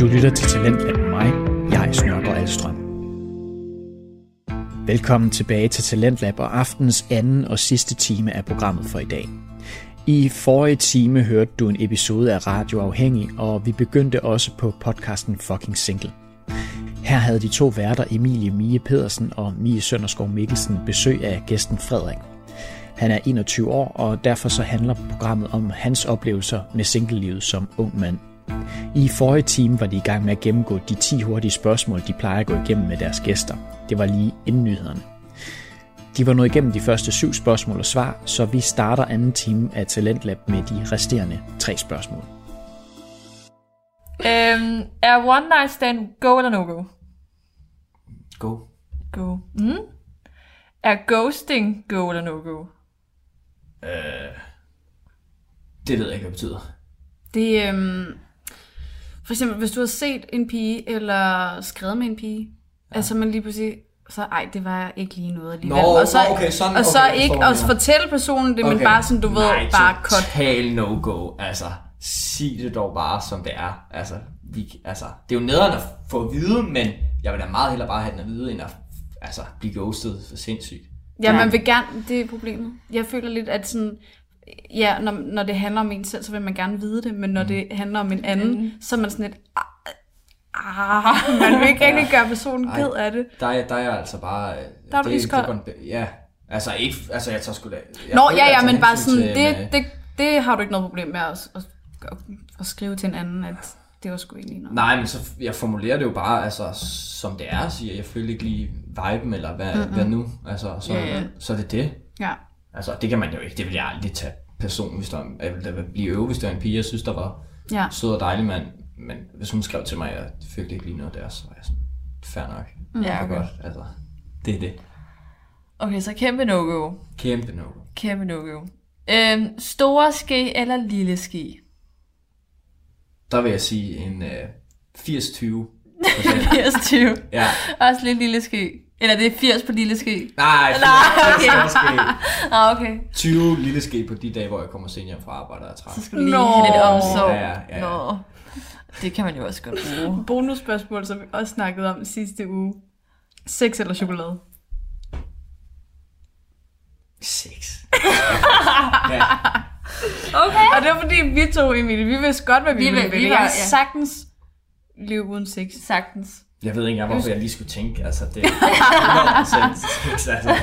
Du lytter til Talentlab med mig, jeg Snørgaard Alstrøm. Velkommen tilbage til Talentlab og aftens anden og sidste time af programmet for i dag. I forrige time hørte du en episode af Radio Afhængig, og vi begyndte også på podcasten Fucking Single. Her havde de to værter Emilie Mie Pedersen og Mie Sønderskov Mikkelsen besøg af gæsten Frederik. Han er 21 år, og derfor så handler programmet om hans oplevelser med singlelivet som ung mand. I forrige time var de i gang med at gennemgå de 10 hurtige spørgsmål, de plejer at gå igennem med deres gæster. Det var lige inden nyhederne. De var nået igennem de første syv spørgsmål og svar, så vi starter anden time af Talentlab med de resterende tre spørgsmål. Øhm, er one night stand go eller no go? Go. Go. Mm? Er ghosting go eller no go? Øh, det ved jeg ikke, hvad det betyder. Det øhm, for eksempel, hvis du har set en pige, eller skrevet med en pige, ja. altså man lige pludselig, så ej, det var ikke lige noget alligevel. Nå, og så, okay, sådan- og så okay, ikke mener. fortælle personen det, okay. men bare sådan, du ved, Nej, bare cut. total no-go. Altså, sig det dog bare, som det er. Altså, vi, altså, det er jo nederen at få at vide, men jeg vil da meget hellere bare have den at vide, end at altså, blive ghostet for sindssygt. Ja, man vil gerne, det er problemet. Jeg føler lidt, at sådan, ja, når, når det handler om en selv, så vil man gerne vide det, men når Mm. det handler om en anden, så er man sådan lidt, ah, man vil ikke rigtig gøre personen Ej. ked af det. Der er, der er jeg altså bare... øh, Der er du det, det en- Ja, altså ikke... Altså, jeg tager sgu da... jeg Nå, ja, ja, men bare sådan, til, det, øh, det, det har du ikke noget problem med at, at, at, at skrive til en anden, at det var sgu egentlig noget. Nej, men så jeg formulerer det jo bare, altså, som det er, siger jeg føler ikke lige viben, eller hvad, mm-hmm. hvad nu? Altså, så, Ja, ja. så er det det. Ja. Altså, det kan man jo ikke. Det vil jeg aldrig tage personen, hvis der, jeg ville da blive øve, hvis der var en pige, jeg synes, der var Ja. sød og dejlig mand. Men hvis hun skrev til mig, at jeg følte ikke lige noget der, så var jeg sådan, fair nok. Ja, Det er okay. godt, altså. Det er det. Okay, så kæmpe no-go. Kæmpe no. Kæmpe no-go. Øhm, store ske eller lille ske? Der vil jeg sige en øh, 80-20. 80-20. Ja. Også lidt lille ske. Eller det er 80 på lille ske. Nej, 80, Nej, okay. ske. Ah, okay. 20 lille ske på de dage, hvor jeg kommer sent hjem fra arbejde og er træt. Så skal du lige Nå. have lidt omsorg. Ja, ja, ja. Nå. Det kan man jo også godt bruge. Bonusspørgsmål, som vi også snakkede om sidste uge. Sex eller chokolade? Sex. Okay. Og det var fordi, vi to, Emilie, vi vidste godt, hvad vi, Vi vi ville vil- vi vælge. var- ja. sagtens leve uden sex. Sagtens. Jeg ved ikke engang, hvorfor jeg lige skulle tænke. Altså, det er 100% sex, altså.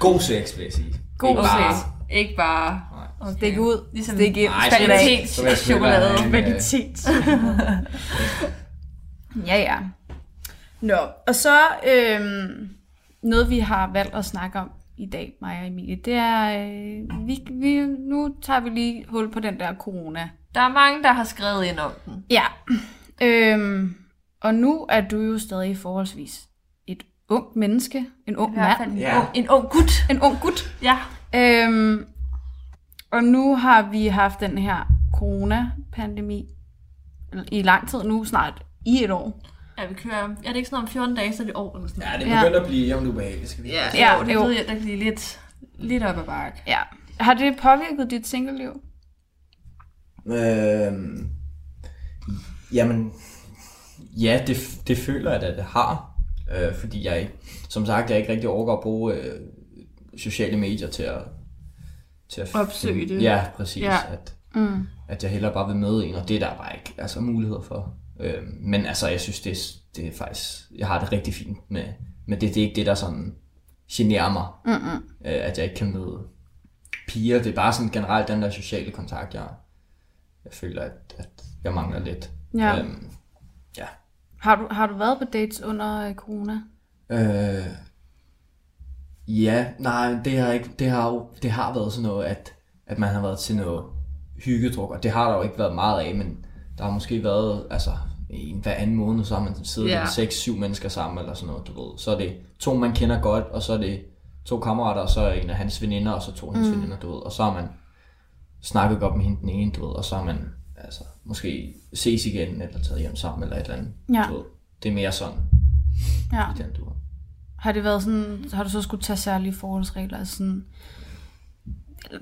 God sex, vil jeg sige. God Ikke bare- sex. Ikke bare... Nej. Stik ud, Ligesom stik ind, Nej, spil af. kvalitet så vil jeg selvfølgelig chokolade. Kvalitet. ja, ja. Nå, og så øhm, noget, vi har valgt at snakke om i dag, mig og Emilie, det er, øh, vi, vi, nu tager vi lige hul på den der corona. Der er mange, der har skrevet ind om den. Ja, øhm, og nu er du jo stadig forholdsvis et ung menneske, en ung I hvert fald mand, en, Ja. ung, en ung gut. en ung gut. Ja. Øhm, og nu har vi haft den her corona-pandemi i lang tid nu, snart i et år. Ja, vi kører... Er det ikke sådan om 14 dage, så er det år eller sådan Ja, det Ja. begynder at blive jævnt ubehageligt, skal vi Ja, Ja, jo, det jo. ved jeg, der kan blive lidt, lidt op ad bakke. Ja. Har det påvirket dit singleliv? Øhm, jamen, ja, det, det føler jeg, at det har. Øh, fordi jeg, som sagt, jeg ikke rigtig overgår at bruge øh, sociale medier til at... Til at Opsøge det. Ja, præcis. Ja. At, Mm. at jeg hellere bare vil møde en, og det er der bare ikke altså, muligheder for. Øh, men altså, jeg synes, det, er- det er faktisk... Jeg har det rigtig fint med, med det. Det er ikke det, der sådan generer mig, Mm-mm. øh, at jeg ikke kan møde piger. Det er bare sådan generelt den der sociale kontakt, jeg, jeg føler, at, at jeg mangler lidt. Ja. Øhm. Har, du, har du været på dates under øh, corona? Øh, ja, nej, det har, ikke, det har jo det har været sådan noget, at, at man har været til noget hyggedruk, og det har der jo ikke været meget af, men der har måske været, altså, i en hver anden måned, så har man siddet yeah. 6-7 mennesker sammen, eller sådan noget, du ved. Så er det to, man kender godt, og så er det to kammerater, og så er en af hans veninder, og så to af hendes mm. veninder, du ved. Og så har man snakket godt med hende den ene, du ved, og så har man altså, måske ses igen, eller taget hjem sammen, eller et eller andet. Ja. Ved. Det er mere sådan, Ja. i den du. Har det været sådan, har du så skulle tage særlige forholdsregler? Altså sådan,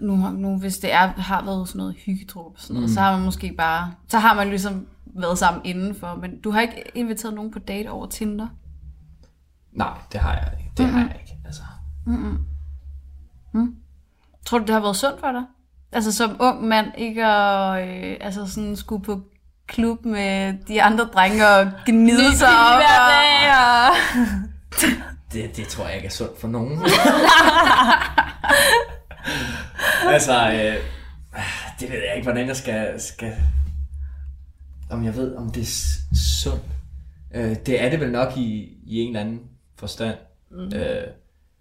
nu, nu, hvis det er, har været sådan noget hyggedråb og sådan noget, mm. så har man måske bare, så har man ligesom været sammen indenfor, men du har ikke inviteret nogen på date over Tinder? Nej, det har jeg ikke. Det mm-hmm. har jeg ikke. Altså, Tror du, det har været sundt for dig? Altså som ung mand, ikke at øh, altså sådan skulle på klub med de andre drenge og gnide sig op. Hver Og... dag, og... det, det tror jeg ikke er sundt for nogen. altså, øh, det ved jeg ikke, hvordan jeg skal, skal... Om jeg ved, om det er sundt. Øh, det er det vel nok i, i en eller anden forstand. Mm. Øh,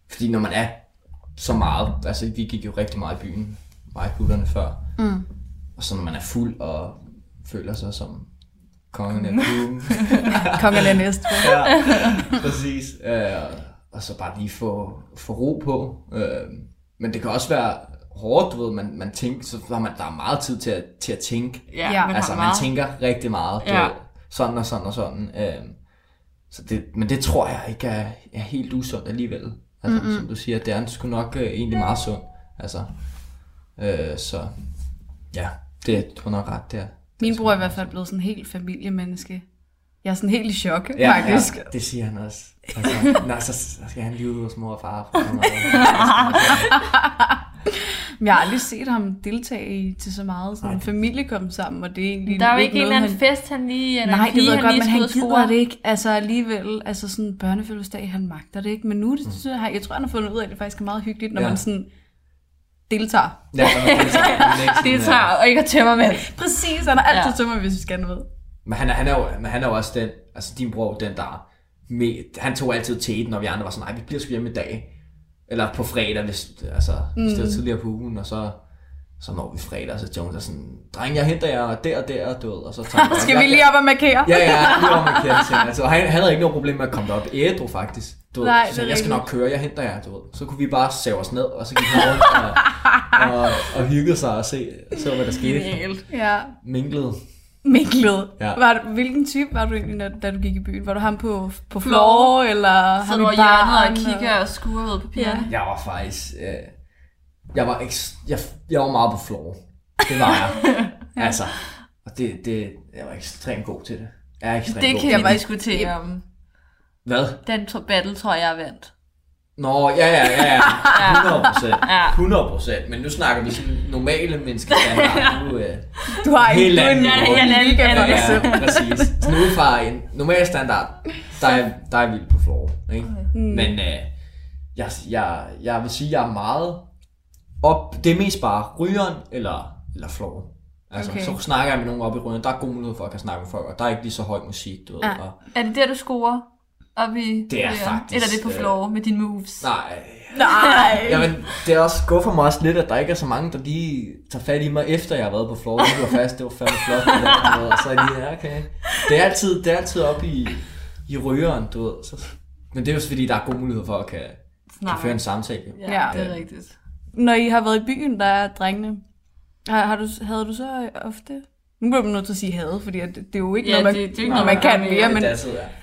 fordi når man er så meget, altså vi gik jo rigtig meget i byen, gutterne før. Mm. Og så når man er fuld og føler sig som kongen af byen, Kongerne næste. ja, præcis. Øh, og så bare lige få, få ro på. Øh, men det kan også være hårdt, du ved, man, man tænker, så har man, der er meget tid til at, til at tænke. Ja, Ja, man altså, man meget. tænker rigtig meget. Du Ja. ved, sådan og sådan og sådan. Øh, så det, men det tror jeg ikke er, er helt usundt alligevel. Altså, mm-hmm. som du siger, det er sgu nok øh, egentlig meget sundt. Altså, øh, så ja, det du har nok ret der. Min bror er i hvert fald blevet sådan helt familiemenneske. Jeg er sådan helt i chok, Ja, faktisk. ja, det siger han også. Altså, nej, så, så skal han lige ud hos mor og far. Men jeg har aldrig set ham deltage i til så meget sådan en familie komme sammen, og det er egentlig Der er jo ikke en eller anden han... fest, han lige... Eller Nej, det ved jeg godt, men han gider score. det ikke. Altså alligevel, altså sådan en børnefødselsdag, han magter det ikke. Men nu, det, Mm. jeg tror, han har fundet ud af, at det faktisk er meget hyggeligt, når Ja. man sådan deltager. Ja, det, det, Det tager, og ikke at tømmer med. Præcis, han har altid Ja. tømmer, hvis vi skal noget. Men han er, han, er jo, men han er jo også den, altså din bror, den der, med, han tog altid teten, når vi andre var sådan, nej, vi bliver sgu hjemme i dag. Eller på fredag, hvis, altså, mm. hvis det var tidligere på ugen, og så, så når vi fredag, og så Jones er sådan, dreng, jeg henter jer der og der, du ved, og så tager vi- Skal vi lige op og markere? Ja, ja, lige man kan ting. Altså, han, han havde ikke noget problem med at komme derop ædru, faktisk. Du ved, Nej, så er jeg skal nok køre, jeg henter jer, du ved. Så kunne vi bare save os ned, og så gik han rundt og, og, og hyggede sig og se, så hvad der skete. Genialt. Ja. Minglede. Miklet. Ja. Ja. Var, du- hvilken type var du egentlig, når, da du gik i byen? Var du ham på, på floor, eller ham Sidder i baren? og kigger og skuer ud på pigerne. Jeg var faktisk... Øh, jeg, var eks, jeg, jeg var meget på floor. Det var jeg. Altså, og det, det, jeg var ekstremt god til det. Jeg er ekstremt Det god kan til vi var- diskutere om. Hvad? Den battle tror jeg, jeg vandt. Nå, ja, ja, ja, ja. 100 procent. Ja. 100 procent. Men nu snakker vi sådan normale menneskestandard. Nu, øh, Du har Helt ikke en, anden måde. en Ja, liga ja, ja. præcis. Så nu fra en normal standard, der er, der er vildt på floor. Ikke? Mm. Men øh, jeg, jeg, jeg vil sige, jeg er meget op. Det er mest bare rygeren eller, eller floor. Altså, okay. Okay. så snakker jeg med nogen oppe i rygeren. Der er god mulighed for, at jeg kan snakke med folk, og der er ikke lige så høj musik, du ved. Ja. Og, Er det der, du scorer? Op i Det er faktisk, Eller er det på øh, floor med dine moves? nej, Nej. Jamen, det er også skuffer mig også lidt, at der ikke er så mange, der lige tager fat i mig, efter jeg har været på floor. Det var fast, det var fandme flot. Det der, og så er jeg lige, ja, okay. Det er altid, det er altid oppe i, i rygeren, du ved. Så, men det er jo også fordi, der er god mulighed for at kan, kan føre en samtale. Ja, Ja. det er rigtigt. Når I har været i byen, der er drengene, har, har du, havde du så øh, ofte... Nu bliver man nødt til at sige havde, fordi det, det er jo ikke Ja, noget, man, det- det er ikke noget, man man kan mere, mere. men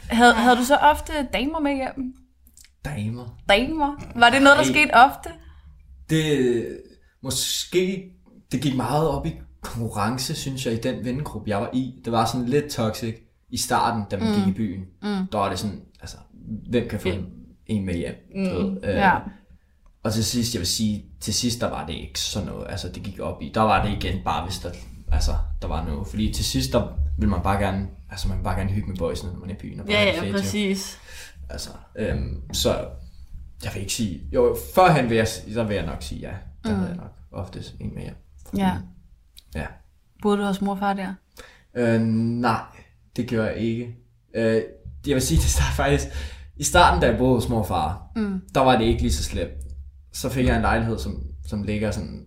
havde, havde du så ofte damer med hjem? Damer. Damer? Var det noget, der skete ofte? Det, måske, det gik meget op i konkurrence, synes jeg, i den vennegruppe, jeg var i. Det var sådan lidt toxic i starten, da man mm. gik i byen. Mm. Der var det sådan, altså, hvem kan få en, en med hjem? Mm. Ved, øh, Ja. Og til sidst, jeg vil sige, til sidst, der var det ikke sådan noget, altså det gik op i. Der var det igen bare, hvis der, altså, der var noget. Fordi til sidst, der vil man bare gerne, altså man vil bare gerne hygge med boysene, når man er i byen. Og bare Ja, ja, fedt, jo. præcis. Altså, øhm, så jeg vil ikke sige, jo, førhen vil jeg, så vil jeg nok sige ja. Der mm. havde jeg nok oftest en med hjem. Ja. Ja. Boede du hos mor og far der? Øh, nej, det gør jeg ikke. Øh, jeg vil sige, det starter faktisk, i starten, da jeg boede hos mor og far, mm. der var det ikke lige så slemt. Så fik jeg en lejlighed, som, som ligger sådan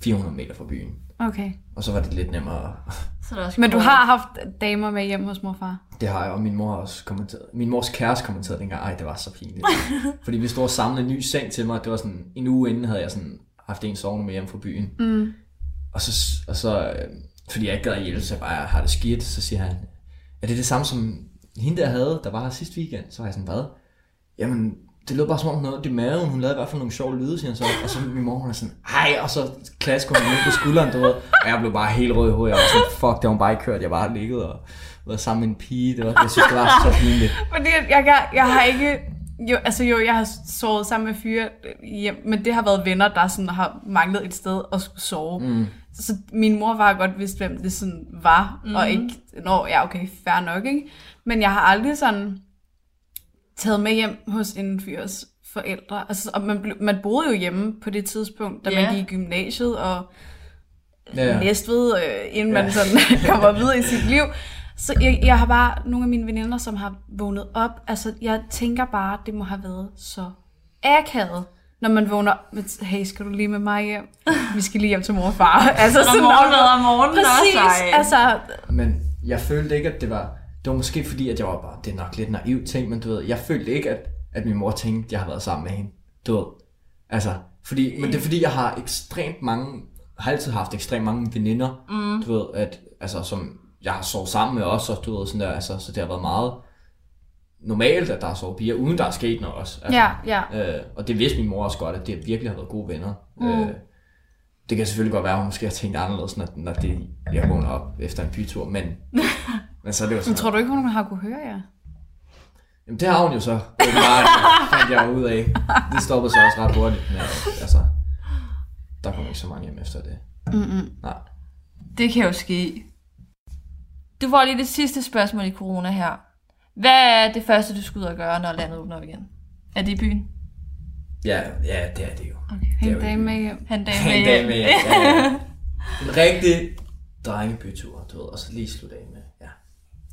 400 meter fra byen. Okay. Og så var det lidt nemmere. Så der også Men du har haft damer med hjem hos mor og far? Det har jeg, og min mor har også kommenteret. Min mors kæreste kommenterede dengang, ej, det var så pinligt. Fordi vi stod og samlede en ny seng til mig. Det var sådan, en uge inden havde jeg sådan haft en sovende med hjem fra byen. Mm. Og så, og så øh, fordi jeg ikke gad at hjælpe, så jeg bare har det skidt, så siger han, er det det samme som hende der havde, der var her sidste weekend? Så var jeg sådan, hvad? Jamen, det lød bare som om ondt i maven. Hun lavede i hvert fald nogle sjove lyde, siger han så. Og så min mor, hun er sådan, ej, og så klasker hun på skulderen, du ved. Og jeg blev bare helt rød i hovedet. Jeg var sådan, fuck, det har hun bare ikke kørt. Jeg bare har ligget og været sammen med en pige. Det var, jeg synes, det var så pinligt. Fordi jeg, jeg, jeg har ikke... Jo, altså jo, jeg har sovet sammen med fyre hjem, men det har været venner, der sådan har manglet et sted at skulle sove. Mm. Så min mor var godt vidst, hvem det sådan var, mm. og ikke, nå, ja, okay, fair nok, ikke? Men jeg har aldrig sådan taget med hjem hos en fyrs forældre. Altså, og man, man boede jo hjemme på det tidspunkt, da Ja. man gik i gymnasiet, og Ja. Næstved, øh, inden man Ja. sådan kommer videre i sit liv. Så jeg, jeg har bare nogle af mine veninder, som har vågnet op. Altså, jeg tænker bare, det må have været så akavet, når man vågner op. med, Hey, skal du lige med mig hjem? Vi skal lige hjem til mor og far. altså, Og morgenmad om morgenen Præcis, også. ej. altså, Men jeg følte ikke, at det var... Det var måske fordi, at jeg var bare... Det er nok lidt naiv ting, men du ved, jeg følte ikke, at, at min mor tænkte, at jeg har været sammen med hende. Du ved. Altså, fordi, men det er fordi, jeg har ekstremt mange... har altid haft ekstremt mange veninder, mm. du ved, at, altså, som jeg har sovet sammen med også, og du ved, sådan der, altså, så det har været meget normalt, at der er sovet piger, uden der er sket noget også. Altså, ja, ja. Øh, og det vidste min mor også godt, at det virkelig har været gode venner. Mm. Øh, det kan selvfølgelig godt være, at hun måske har tænkt anderledes, når, når det, jeg vågner op efter en bytur, men, men så det Men sådan, tror du ikke, hun har kunne høre jer? jamen det har hun jo så, åbenbart, fandt jeg ud af. Det stoppede så også ret hurtigt, men altså, der kom ikke så mange hjem efter det. Mm-mm. Nej. Det kan jo ske. Du får lige det sidste spørgsmål i corona her. Hvad er det første, du skal ud og gøre, når landet åbner igen? Er det i byen? Ja, ja, det er det jo. Okay. Det er En jo dag ikke- med hjem. Han dag dag med, ja, ja. En rigtig drengebytur, du ved, og så lige slutte af med.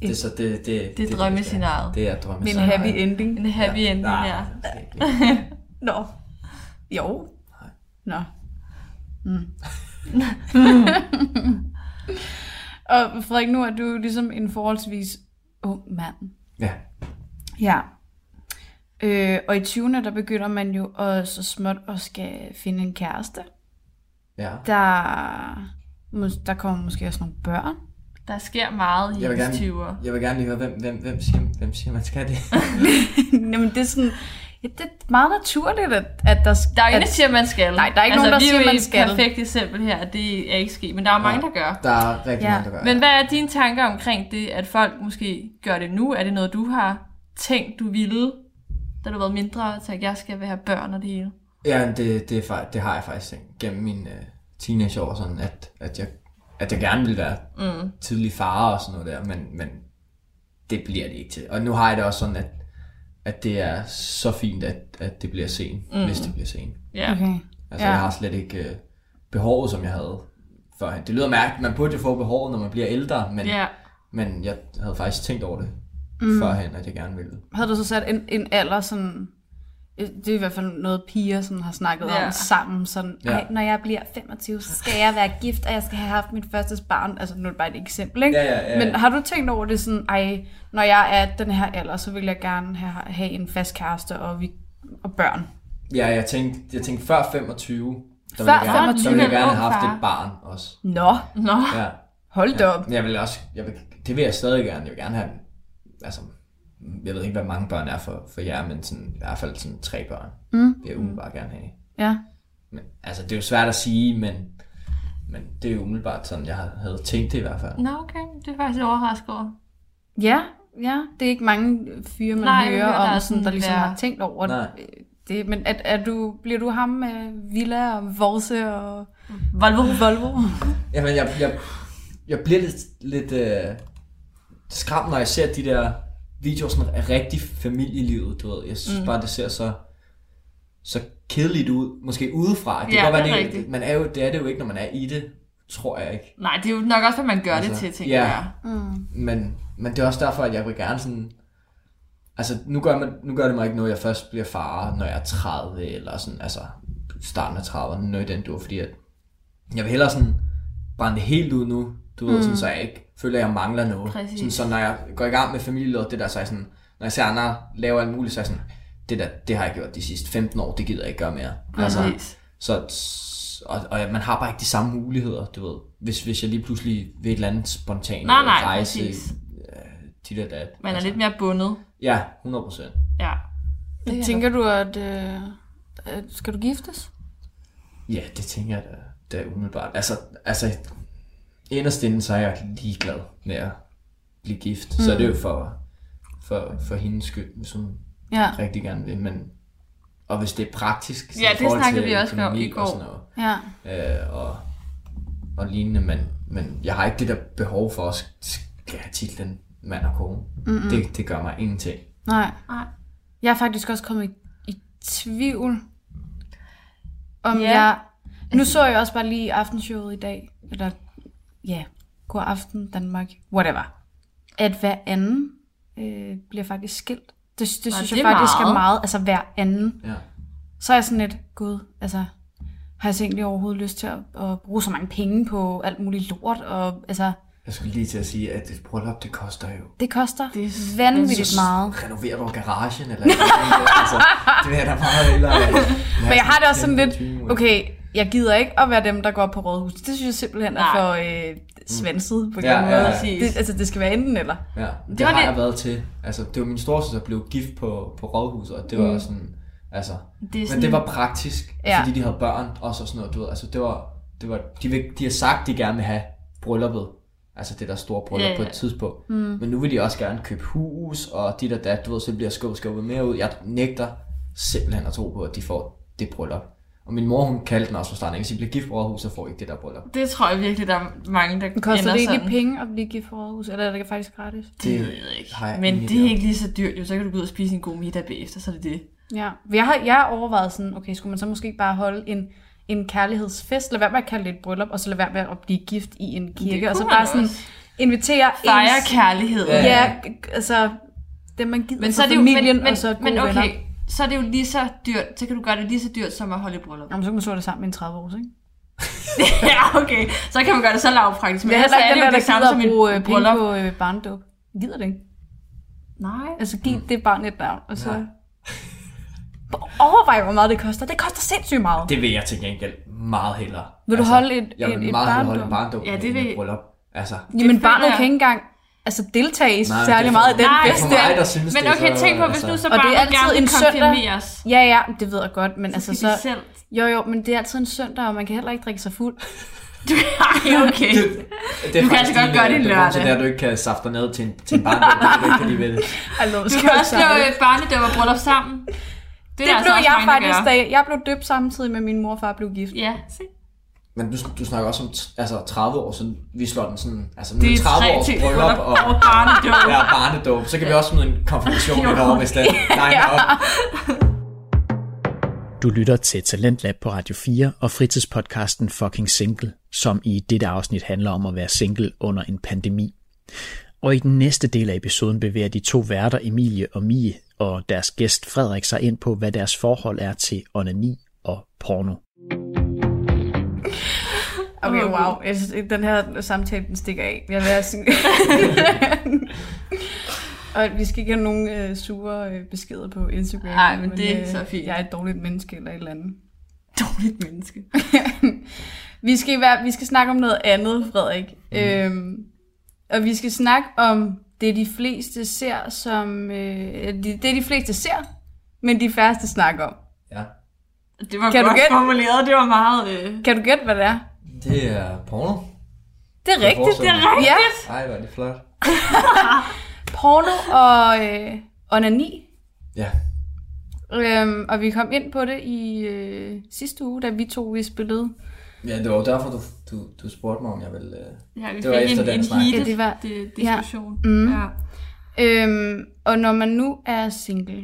Det er så det, det, det, Det drømmescenariet. Det er Med en drømmescenariet. happy ending. En happy ending, nej, ja. måske ikke. Nå. Jo. Nej. Nå. Mm. og Frederik, nu er du ligesom en forholdsvis ung mand. Ja. Ja. Øh, og i 20'erne, der begynder man jo at, så småt at skal finde en kæreste. Ja. Der, der kommer måske også nogle børn. Der sker meget i Jeg vil gerne- 20'er. Jeg vil gerne lige høre, hvem, hvem, hvem, siger, hvem siger, man skal det? Jamen, det er sådan... Ja, det er meget naturligt, at, at der... Der er jo ingen, der siger, man skal. Nej, der er ikke nogen, der vi er siger, jo man et skal. perfekt eksempel her, at det er ikke sket, men der er jo mange, der gør. Der er rigtig Ja. mange, der gør Men hvad er dine tanker omkring det, at folk måske gør det nu? Er det noget, du har tænkt, du ville, da du var mindre, at tænke, jeg skal have børn og det hele? Ja, det, det, er, det har jeg faktisk tænkt gennem mine uh, teenageår, sådan at, at, jeg, at jeg gerne vil være Mm. tidlig far og sådan noget der, men, men det bliver det ikke til. Og nu har jeg det også sådan, at, at det er så fint, at, at det bliver sent, mm. hvis det bliver sent. Ja. Okay. Altså, Ja. ja. jeg har slet ikke uh, behovet, som jeg havde førhen. Det lyder mærkeligt, man burde jo få behovet, når man bliver ældre, men, ja. men jeg havde faktisk tænkt over det mm. førhen, at jeg gerne ville. Havde du så sat en, en alder sådan... øh, Det er i hvert fald noget, piger sådan har snakket Ja. om sammen. Sådan, Ja. Ej, når jeg bliver 25, så skal jeg være gift, og jeg skal have haft mit første barn. Altså, nu er det bare et eksempel, ikke? Ja, ja, ja. Men har du tænkt over det sådan, ej, når jeg er den her alder, så vil jeg gerne have, have en fast kæreste og, vi, og børn. Ja, jeg tænkte, jeg tænkte før 25, der Før ville jeg gerne, 25? der ville jeg gerne have haft et barn også. Nå, Nå. Ja. hold da Ja, op. men jeg vil også, jeg vil, det vil jeg stadig gerne. Jeg vil gerne have, altså, jeg ved ikke, hvad mange børn er for, for jer, men sådan, i hvert fald sådan tre børn. Mm. Det vil jeg umiddelbart gerne have. Ja. Men, altså, det er jo svært at sige, men, men det er jo umiddelbart sådan, jeg havde tænkt det i hvert fald. Nå, okay. Det er faktisk overrasket over. Ja, ja. Det er ikke mange fyre, man Nej, hører hører, der er om, sådan, sådan der ligesom hver- har tænkt over Nej. det. Men er, er du, bliver du ham med Villa og Vorse og Volvo. Volvo? Jamen, jeg, jeg, jeg bliver lidt, lidt øh, skræmt, når jeg ser de der videoer sådan af rigtig familielivet, du ved. Jeg synes mm. bare, det ser så, så kedeligt ud, måske udefra. Det Ja, kan godt det er være, rigtigt. man er jo, det er det jo ikke, når man er i det, tror jeg ikke. Nej, det er jo nok også, hvad man gør altså, det til, tænker ja. jeg. Mm. Men, men det er også derfor, at jeg vil gerne sådan... Altså, nu gør, man, nu gør det mig ikke noget, jeg først bliver far, når jeg er 30, eller sådan, altså, starten af 30'erne, noget i den dur, fordi at jeg vil hellere sådan brænde det helt ud nu, du ved, sådan, så jeg ikke føler, at jeg mangler noget. Præcis. Sådan, så når jeg går i gang med familielivet, det der, så er jeg sådan, når jeg ser andre lave alt muligt, så er jeg sådan, det der, det har jeg gjort de sidste 15 år, det gider jeg ikke gøre mere. Altså, så, og, og man har bare ikke de samme muligheder, du ved. Hvis, hvis jeg lige pludselig ved et eller andet spontant Nej, nej, rejse, præcis. øh, dit og dat. Man er lidt mere bundet. Ja, 100 procent. Ja. Det er Tænker du, at, øh, skal du giftes? Ja, det tænker jeg da, da umiddelbart. Altså, altså inderst inde, så er jeg ligeglad med at blive gift. Mm. Så er det jo for, for, for hendes skyld, hvis hun Ja, rigtig gerne vil. Men, og hvis det er praktisk, så Ja, det snakkede til vi også om i går. Og, sådan noget, ja. øh, og, og lignende, men, men jeg har ikke det der behov for at sk- skal have titlen mand og kone. Mm-hmm. Det, det gør mig ingenting. Nej. Nej. Jeg er faktisk også kommet i, i tvivl om Ja. jeg... Nu så jeg også bare lige aftenshowet i dag, eller ja, god aften Danmark, whatever. At hver anden øh, bliver faktisk skilt. Det, det synes det jeg er faktisk meget. er meget, altså hver anden. Ja. Så er jeg sådan lidt, gud, altså, har jeg så egentlig overhovedet lyst til at, at bruge så mange penge på alt muligt lort, og altså, Jeg skulle lige til at sige, at et bryllup, det koster jo det koster Det er- vanvittigt meget. Renoverer du garagen, eller altså, det vil jeg da meget hellere. Men jeg har det også sådan lidt, okay, jeg gider ikke at være dem, der går på rådhus. Det synes jeg simpelthen er for øh, svanset på en Ja, anden ja, måde. ja. Det, altså, det skal være enten eller. Ja, det, Det var har det- jeg været til. Altså, det var min storsøster, der blev gift på, på rådhuset, og det var mm. sådan, altså, Det er men sådan, det var praktisk, Ja. fordi de havde børn og så sådan noget, du ved, altså det var, det var de, vil, de har sagt, de gerne vil have brylluppet, altså det der store bryllup Ja, ja, ja. på et tidspunkt, mm. men nu vil de også gerne købe hus, og dit og dat, du ved, så bliver skubbet, skubbet mere ud. Jeg nægter simpelthen at tro på, at de får det bryllup. Og min mor, hun kaldte den også fra starten, ikke? hvis I bliver gift på rådhus, så får I ikke det der bryllup. det tror jeg virkelig, der er mange, der koster det egentlig sådan. penge at blive gift på rådhus, eller er det faktisk gratis? Det ved jeg ikke. jeg Men det er ikke lige så dyrt, jo. Så kan du gå ud og spise en god middag bagefter, så er det det. Ja, jeg har, jeg har overvejet sådan, okay, skulle man så måske bare holde en, en kærlighedsfest, lad være med at kalde det et bryllup, og så lad være med at blive gift i en kirke, og så bare sådan også. invitere Fejre ens- kærlighed. Ja. Ja, altså, dem man gider Men for så er det jo, familien, men, men, og så gode men okay, venner. Så er det jo lige så dyrt, så kan du gøre det lige så dyrt som at holde et bryllup. Jamen, så kan man slå det sammen med en 30 års, ikke? ja, okay. Så kan man gøre det så lavpraktisk. Men Men ellers er det jo der, det samme som et bruge øh, penge bryllup. på øh, barndåb. Gider det ikke? Nej. Altså, giv det barn et navn, og så... Nej. Overvej, hvor meget det koster. Det koster sindssygt meget. Det vil jeg til gengæld meget hellere. Vil du holde et- jeg vil et- et meget hellere holde barndåb? en barndåb Ja, ja, det vil- vil... et bryllup. Altså, Jamen, barnet jeg- kan ikke engang altså, deltage i Nej, særlig er meget af for- den Nej, fest der. mig, der synes Men okay, så, tænk på, hvis altså, nu så Og det er altid en søndag. Ja, ja, det ved jeg godt, men altså Så selv. Jo, jo, men det er altid en søndag, og man kan heller ikke drikke sig fuld. Ej, okay. Det, det er Du kan altså godt gøre øh, det det er lørdag. at du ikke kan safte ned til en, til en barndåb, fordi du ikke kan lide ved det. Altså, Du kan også slå øh, barnedåb og bryllup sammen. Det, Det er der blev altså også jeg der faktisk, da jeg blev døbt samtidig med min mor og far blev gift. Ja, se. Men du, du snakker også om altså 30 år siden, vi slår den sådan, altså nu Det er er 30 tre års bryllup og, Og barnedåb. ja, barnedåb. Så kan vi også smide en konfirmation lidt over, hvis den liner op. Du lytter til Talentlab på Radio 4 og fritidspodcasten Fucking Single, som i dette afsnit handler om at være single under en pandemi. Og i den næste del af episoden bevæger de to værter Emilie og Mie og deres gæst Frederik sig ind på, hvad deres forhold er til onani og porno. Okay, wow. Jeg synes, den her samtale, den stikker af. Jeg vil sådan... og vi skal ikke have nogen øh, sure øh, beskeder på Instagram. Nej, men det er så fint. Jeg er et dårligt menneske eller et eller andet. Dårligt menneske. Vi skal, være, vi skal snakke om noget andet, Frederik. Mm. Øhm, og vi skal snakke om det, de fleste ser som... Øh, det, det, de fleste ser, men de færreste snakker om. Ja, Det var Kan du godt gætte? formuleret. Det var meget... Øh... Kan du gætte, hvad det er? det er porno. Det er rigtigt. forestille mig. rigtigt. Ja, Ej, hvor er det flot. porno og øh, onani. Ja, Øhm, og vi kom ind på det i øh, sidste uge, da vi to vi spillede. ja det var jo derfor, du, du, du spurgte mig, om jeg ville... Øh... Ja, vi Det var fik efter en, den en snak. heated Ja, det var- det, ja. diskussion. Mm. Ja. Øhm, og når man nu er single,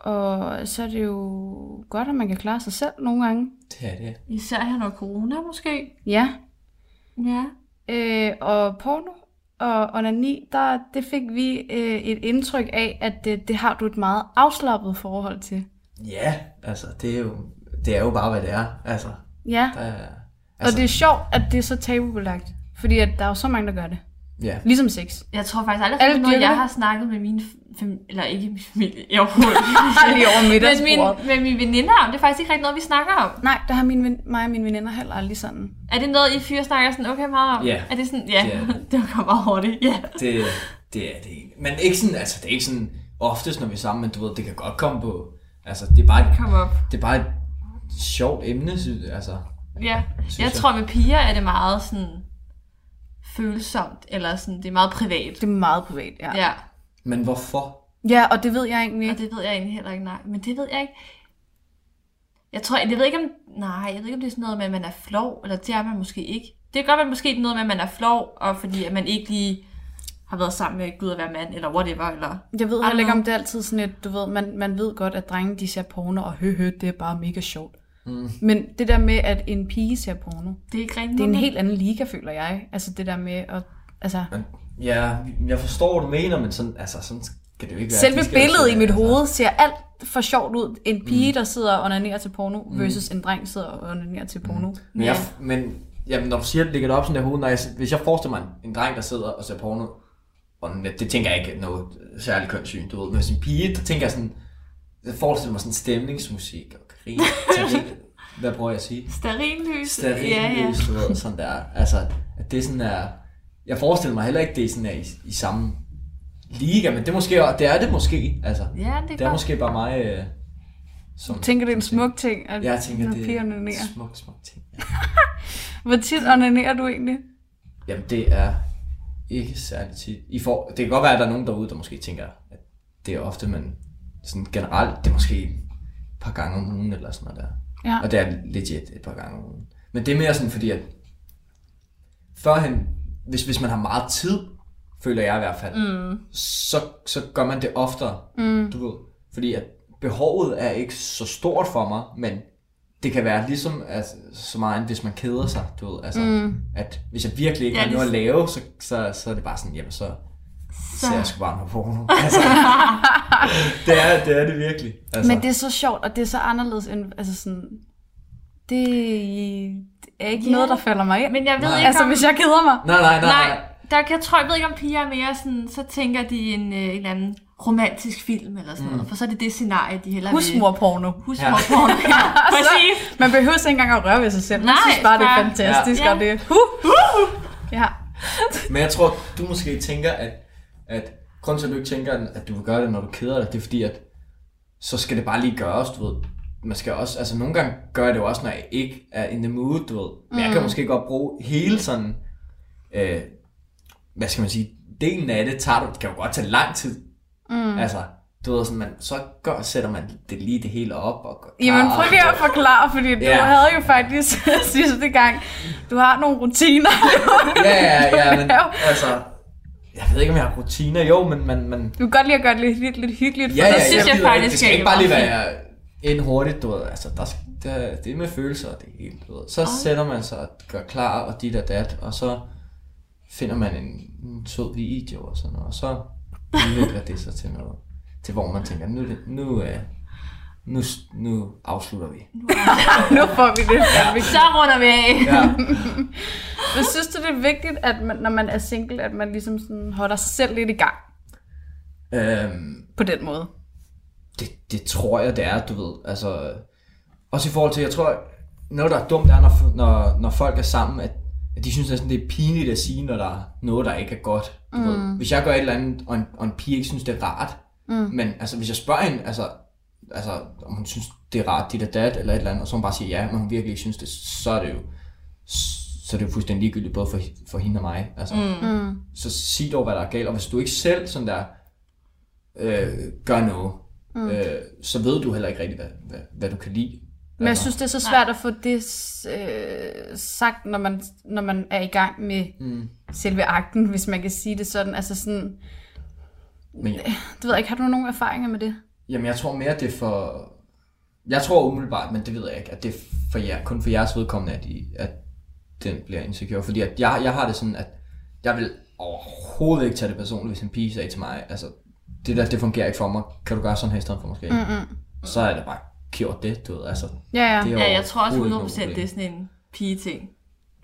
og så er det jo godt, at man kan klare sig selv nogle gange. Det er det. Især her når corona måske. Ja. Ja. Øh, og porno og onani, der, det fik vi øh, et indtryk af, at det, det har du et meget afslappet forhold til. Ja, altså, det er jo, det er jo bare, hvad det er. Altså, Ja, der er, altså, altså og det er sjovt, at det er så tabubelagt. Fordi at der er jo så mange, der gør det. Ja. Ligesom sex. Jeg tror faktisk aldrig, er noget, dyrker jeg det. har snakket med min familie, eller ikke min familie, jeg overhovedet Lige over med, middagsbordet. min, med mine veninder om. Det er faktisk ikke rigtig noget, vi snakker om. Nej, der har min, ven- mig og mine veninder heller aldrig sådan. Er det noget, I fyre snakker sådan okay meget om? Ja. Er det sådan, ja, Det er det. var meget hurtigt, ja. Det, det er det ikke. Men ikke sådan, altså, det er ikke sådan oftest, når vi er sammen, men du ved, det kan godt komme på, Altså, det er bare, Kom op. det er bare et sjovt emne, synes jeg. Altså, Ja, Synes jeg jeg. tror med piger er det meget sådan følsomt, eller sådan, det er meget privat. Det er meget privat, ja. Ja, men hvorfor? Ja, og det ved jeg egentlig og ikke. det ved jeg egentlig heller ikke, nej. Men det ved jeg ikke. Jeg tror, jeg ved ikke om, nej, jeg ved ikke om det er sådan noget med, at man er flov, eller det er man måske ikke. Det kan godt være måske det noget med, at man er flov, og fordi at man ikke lige har været sammen med Gud at være mand, eller whatever, eller... Jeg ved heller ikke, om det er altid sådan et, du ved, man, man ved godt, at drenge de ser porno, og hø, hø det er bare mega sjovt. Mm. Men det der med, at en pige ser porno, Det er ikke det er en helt anden liga, føler jeg. Altså det der med at, altså, ja, jeg forstår, hvad du mener, men sådan, altså, sådan skal det jo ikke være. selve billedet i mit altså, hoved ser alt for sjovt ud. En pige, der sidder og onanerer til porno, versus en dreng, der sidder og onanerer til porno. Men, jeg, men jamen, når du siger, at det ligger det op sådan der hoved, når jeg, hvis jeg forestiller mig en, en dreng, der sidder og ser porno, og det, tænker jeg ikke er noget særligt kønssyn, du ved. Men hvis en pige, der tænker jeg sådan, jeg forestiller mig sådan stemningsmusik og terrin, hvad prøver jeg at sige? Sterinlys. Stearinlys, Ja, ja. du ved, sådan der. Altså, at det sådan er, jeg forestiller mig heller ikke, det er sådan er i, i samme liga, men det, er måske, det er det måske, altså. Ja, det er Det er godt. måske bare mig, øh, som... Tænker det er en smuk ting, at Jeg tænker, det er en smuk, smuk ting. Ja. Hvor tit onanerer du egentlig? Jamen, det er ikke særlig tit. I for, det kan godt være, at der er nogen derude, der måske tænker, at det er ofte, men sådan generelt, det er måske et par gange om ugen eller sådan noget der. Ja. Og det er legit et par gange om ugen. Men det er mere sådan, fordi at førhen, hvis, hvis man har meget tid, føler jeg i hvert fald, mm. så, så gør man det oftere, mm. du ved. Fordi at behovet er ikke så stort for mig, men det kan være ligesom altså, så meget, hvis man keder sig, du ved. Altså, mm. at hvis jeg virkelig ikke Ja, har noget at lave, så, så, så er det bare sådan, jamen så, så. ser jeg sgu bare noget porno. Altså, det, er, det er det virkelig. Altså, Men det er så sjovt, og det er så anderledes end, altså sådan, det er ikke Ja. noget, der falder mig ind. Men jeg ved Nej. ikke altså, om... hvis jeg keder mig. Nej, nej, nej. Nej, der kan, jeg tror, jeg ved ikke, om piger er mere sådan, så tænker de en, øh, en eller anden romantisk film eller sådan noget, for så er det det scenarie, de heller vil. Husmorporno. Husmorporno. Ja. Præcis. Man behøver ikke engang at røre ved sig selv. Jeg Nej, synes bare, det er bare- fantastisk, Ja. og det huh. Ja. Men jeg tror, du måske tænker, at, at grunden til, at du ikke tænker, at du vil gøre det, når du keder dig, det er fordi, at så skal det bare lige gøres, du ved. Man skal også, altså nogle gange gør jeg det jo også, når jeg ikke er in the mood, du ved. Men jeg kan måske godt bruge hele sådan, øh, hvad skal man sige, delen af det, tager du, det kan jo godt tage lang tid. Mm. Altså, du ved, sådan, man, så gør, sætter man det lige det hele op. Og gør Jamen, prøv lige at forklare, fordi du Ja. havde jo faktisk sidste gang, du har nogle rutiner. Ja, ja, ja, men altså, jeg ved ikke, om jeg har rutiner, jo, men man, man, Du kan godt lide at gøre det lidt, lidt, lidt hyggeligt for Ja, ja, Det synes jeg gider faktisk. Det skal er ikke bare lige være ind hurtigt, du ved. Altså, der, der, det er med følelser, det hele, du ved. Så sætter man sig og gør klar, og dit og dat, og så finder man en, en sød video og sådan noget, og så udvikler det sig til noget, til hvor man tænker, nu, er nu, øh, nu, nu afslutter vi. Nu får vi det. Ja. Så runder vi af. Ja. Men synes du, det er vigtigt, at man, når man er single, at man ligesom sådan holder sig selv lidt i gang øhm, på den måde? det, det tror jeg, det er, du ved. Altså, også i forhold til, jeg tror, noget, der er dumt, er, når, når, når folk er sammen, at, at de synes næsten, det er pinligt at sige, når der er noget, der ikke er godt. Du mm. ved. Hvis jeg gør et eller andet, og en, og en pige ikke synes, det er rart, mm. men altså, hvis jeg spørger hende, altså, altså, om hun synes, det er rart, dit og dat, eller et eller andet, og så hun bare siger ja, men hun virkelig ikke synes det, så er det jo, så er det jo fuldstændig ligegyldigt, både for, for hende og mig. Altså, mm. Så sig dog, hvad der er galt, og hvis du ikke selv sådan der, øh, gør noget, mm. øh, så ved du heller ikke rigtig, hvad, hvad, hvad du kan lide. Men jeg synes, det er så svært at få det øh, sagt, når man, når man er i gang med mm. selve akten, hvis man kan sige det sådan. Altså sådan, Men, det ved jeg ikke, har du nogle erfaringer med det? Jamen, jeg tror mere, det er for... Jeg tror umiddelbart, men det ved jeg ikke, at det er for jer, kun for jeres vedkommende, at, I, at den bliver insecure. Fordi at jeg, jeg har det sådan, at jeg vil overhovedet ikke tage det personligt, hvis en pige sagde til mig, altså, det der, det fungerer ikke for mig. Kan du gøre sådan her i stedet for måske? Mm-hmm. Så er det bare gjort det, du ved. Altså, Ja, ja. det Ja, jeg tror også overhovedet ikke 100% noget det er sådan en pige-ting.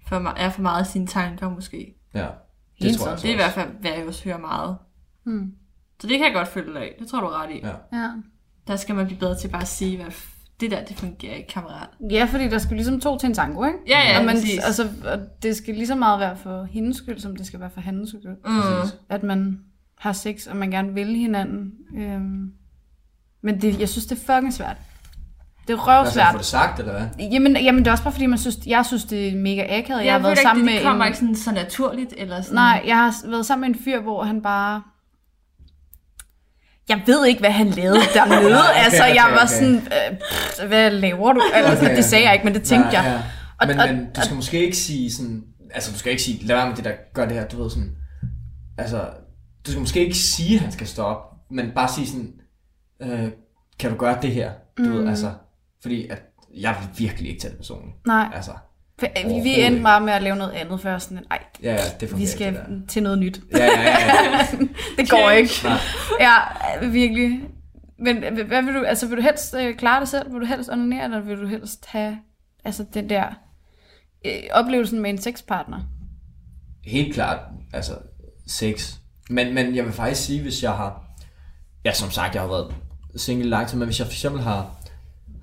For mig, er for meget af sine tanker måske. Ja, det Helt tror jeg sådan. Det er i også. hvert fald, hvad jeg også hører meget. Hmm. Så det kan jeg godt følge dig af. Det tror du er ret i. Ja. ja. Der skal man blive bedre til bare at sige, hvad det der, det fungerer ikke, kammerat. Ja, fordi der skal ligesom to til en tango, ikke? Ja, ja, og man, præcis. altså, og det skal lige så meget være for hendes skyld, som det skal være for hans skyld. Mm. At man har sex, og man gerne vil hinanden. Øhm, Men det, jeg synes, det er fucking svært. Det er Altså, røvsvært. få det sagt, eller hvad? Jamen, jamen, det er også bare fordi, man synes, jeg synes, det er mega akavet. Jeg, har været sammen ikke, med det, det kommer en... ikke sådan så naturligt, eller sådan. Nej, jeg har været sammen med en fyr, hvor han bare... Jeg ved ikke, hvad han lavede dernede. Nej, okay, altså, jeg okay, var okay. sådan, øh, pff, hvad laver du? Altså, Okay, det sagde jeg ikke, men det tænkte Nej, jeg. ja. Og- Men, og- men du skal måske ikke sige sådan... Altså, du skal ikke sige, lad være med det der, gør det her, du ved sådan... Altså, du skal måske ikke sige, at han skal stoppe, men bare sige sådan, øh, kan du gøre det her? Du mm. ved, altså, fordi at jeg vil virkelig ikke tage det personligt. Nej, Altså, vi, vi endte bare med at lave noget andet før. Sådan, ej, ja, ja, det vi skal det til noget nyt. Ja, ja, ja, ja. Det går ikke. Nej. Ja, virkelig. Men hvad vil du, altså vil du helst øh, klare det selv? Vil du helst onanere, eller vil du helst have altså den der øh, oplevelsen med en sexpartner? Helt klart, altså, sex. Men, men jeg vil faktisk sige, hvis jeg har... Ja, som sagt, jeg har været single lang tid, men hvis jeg for eksempel har,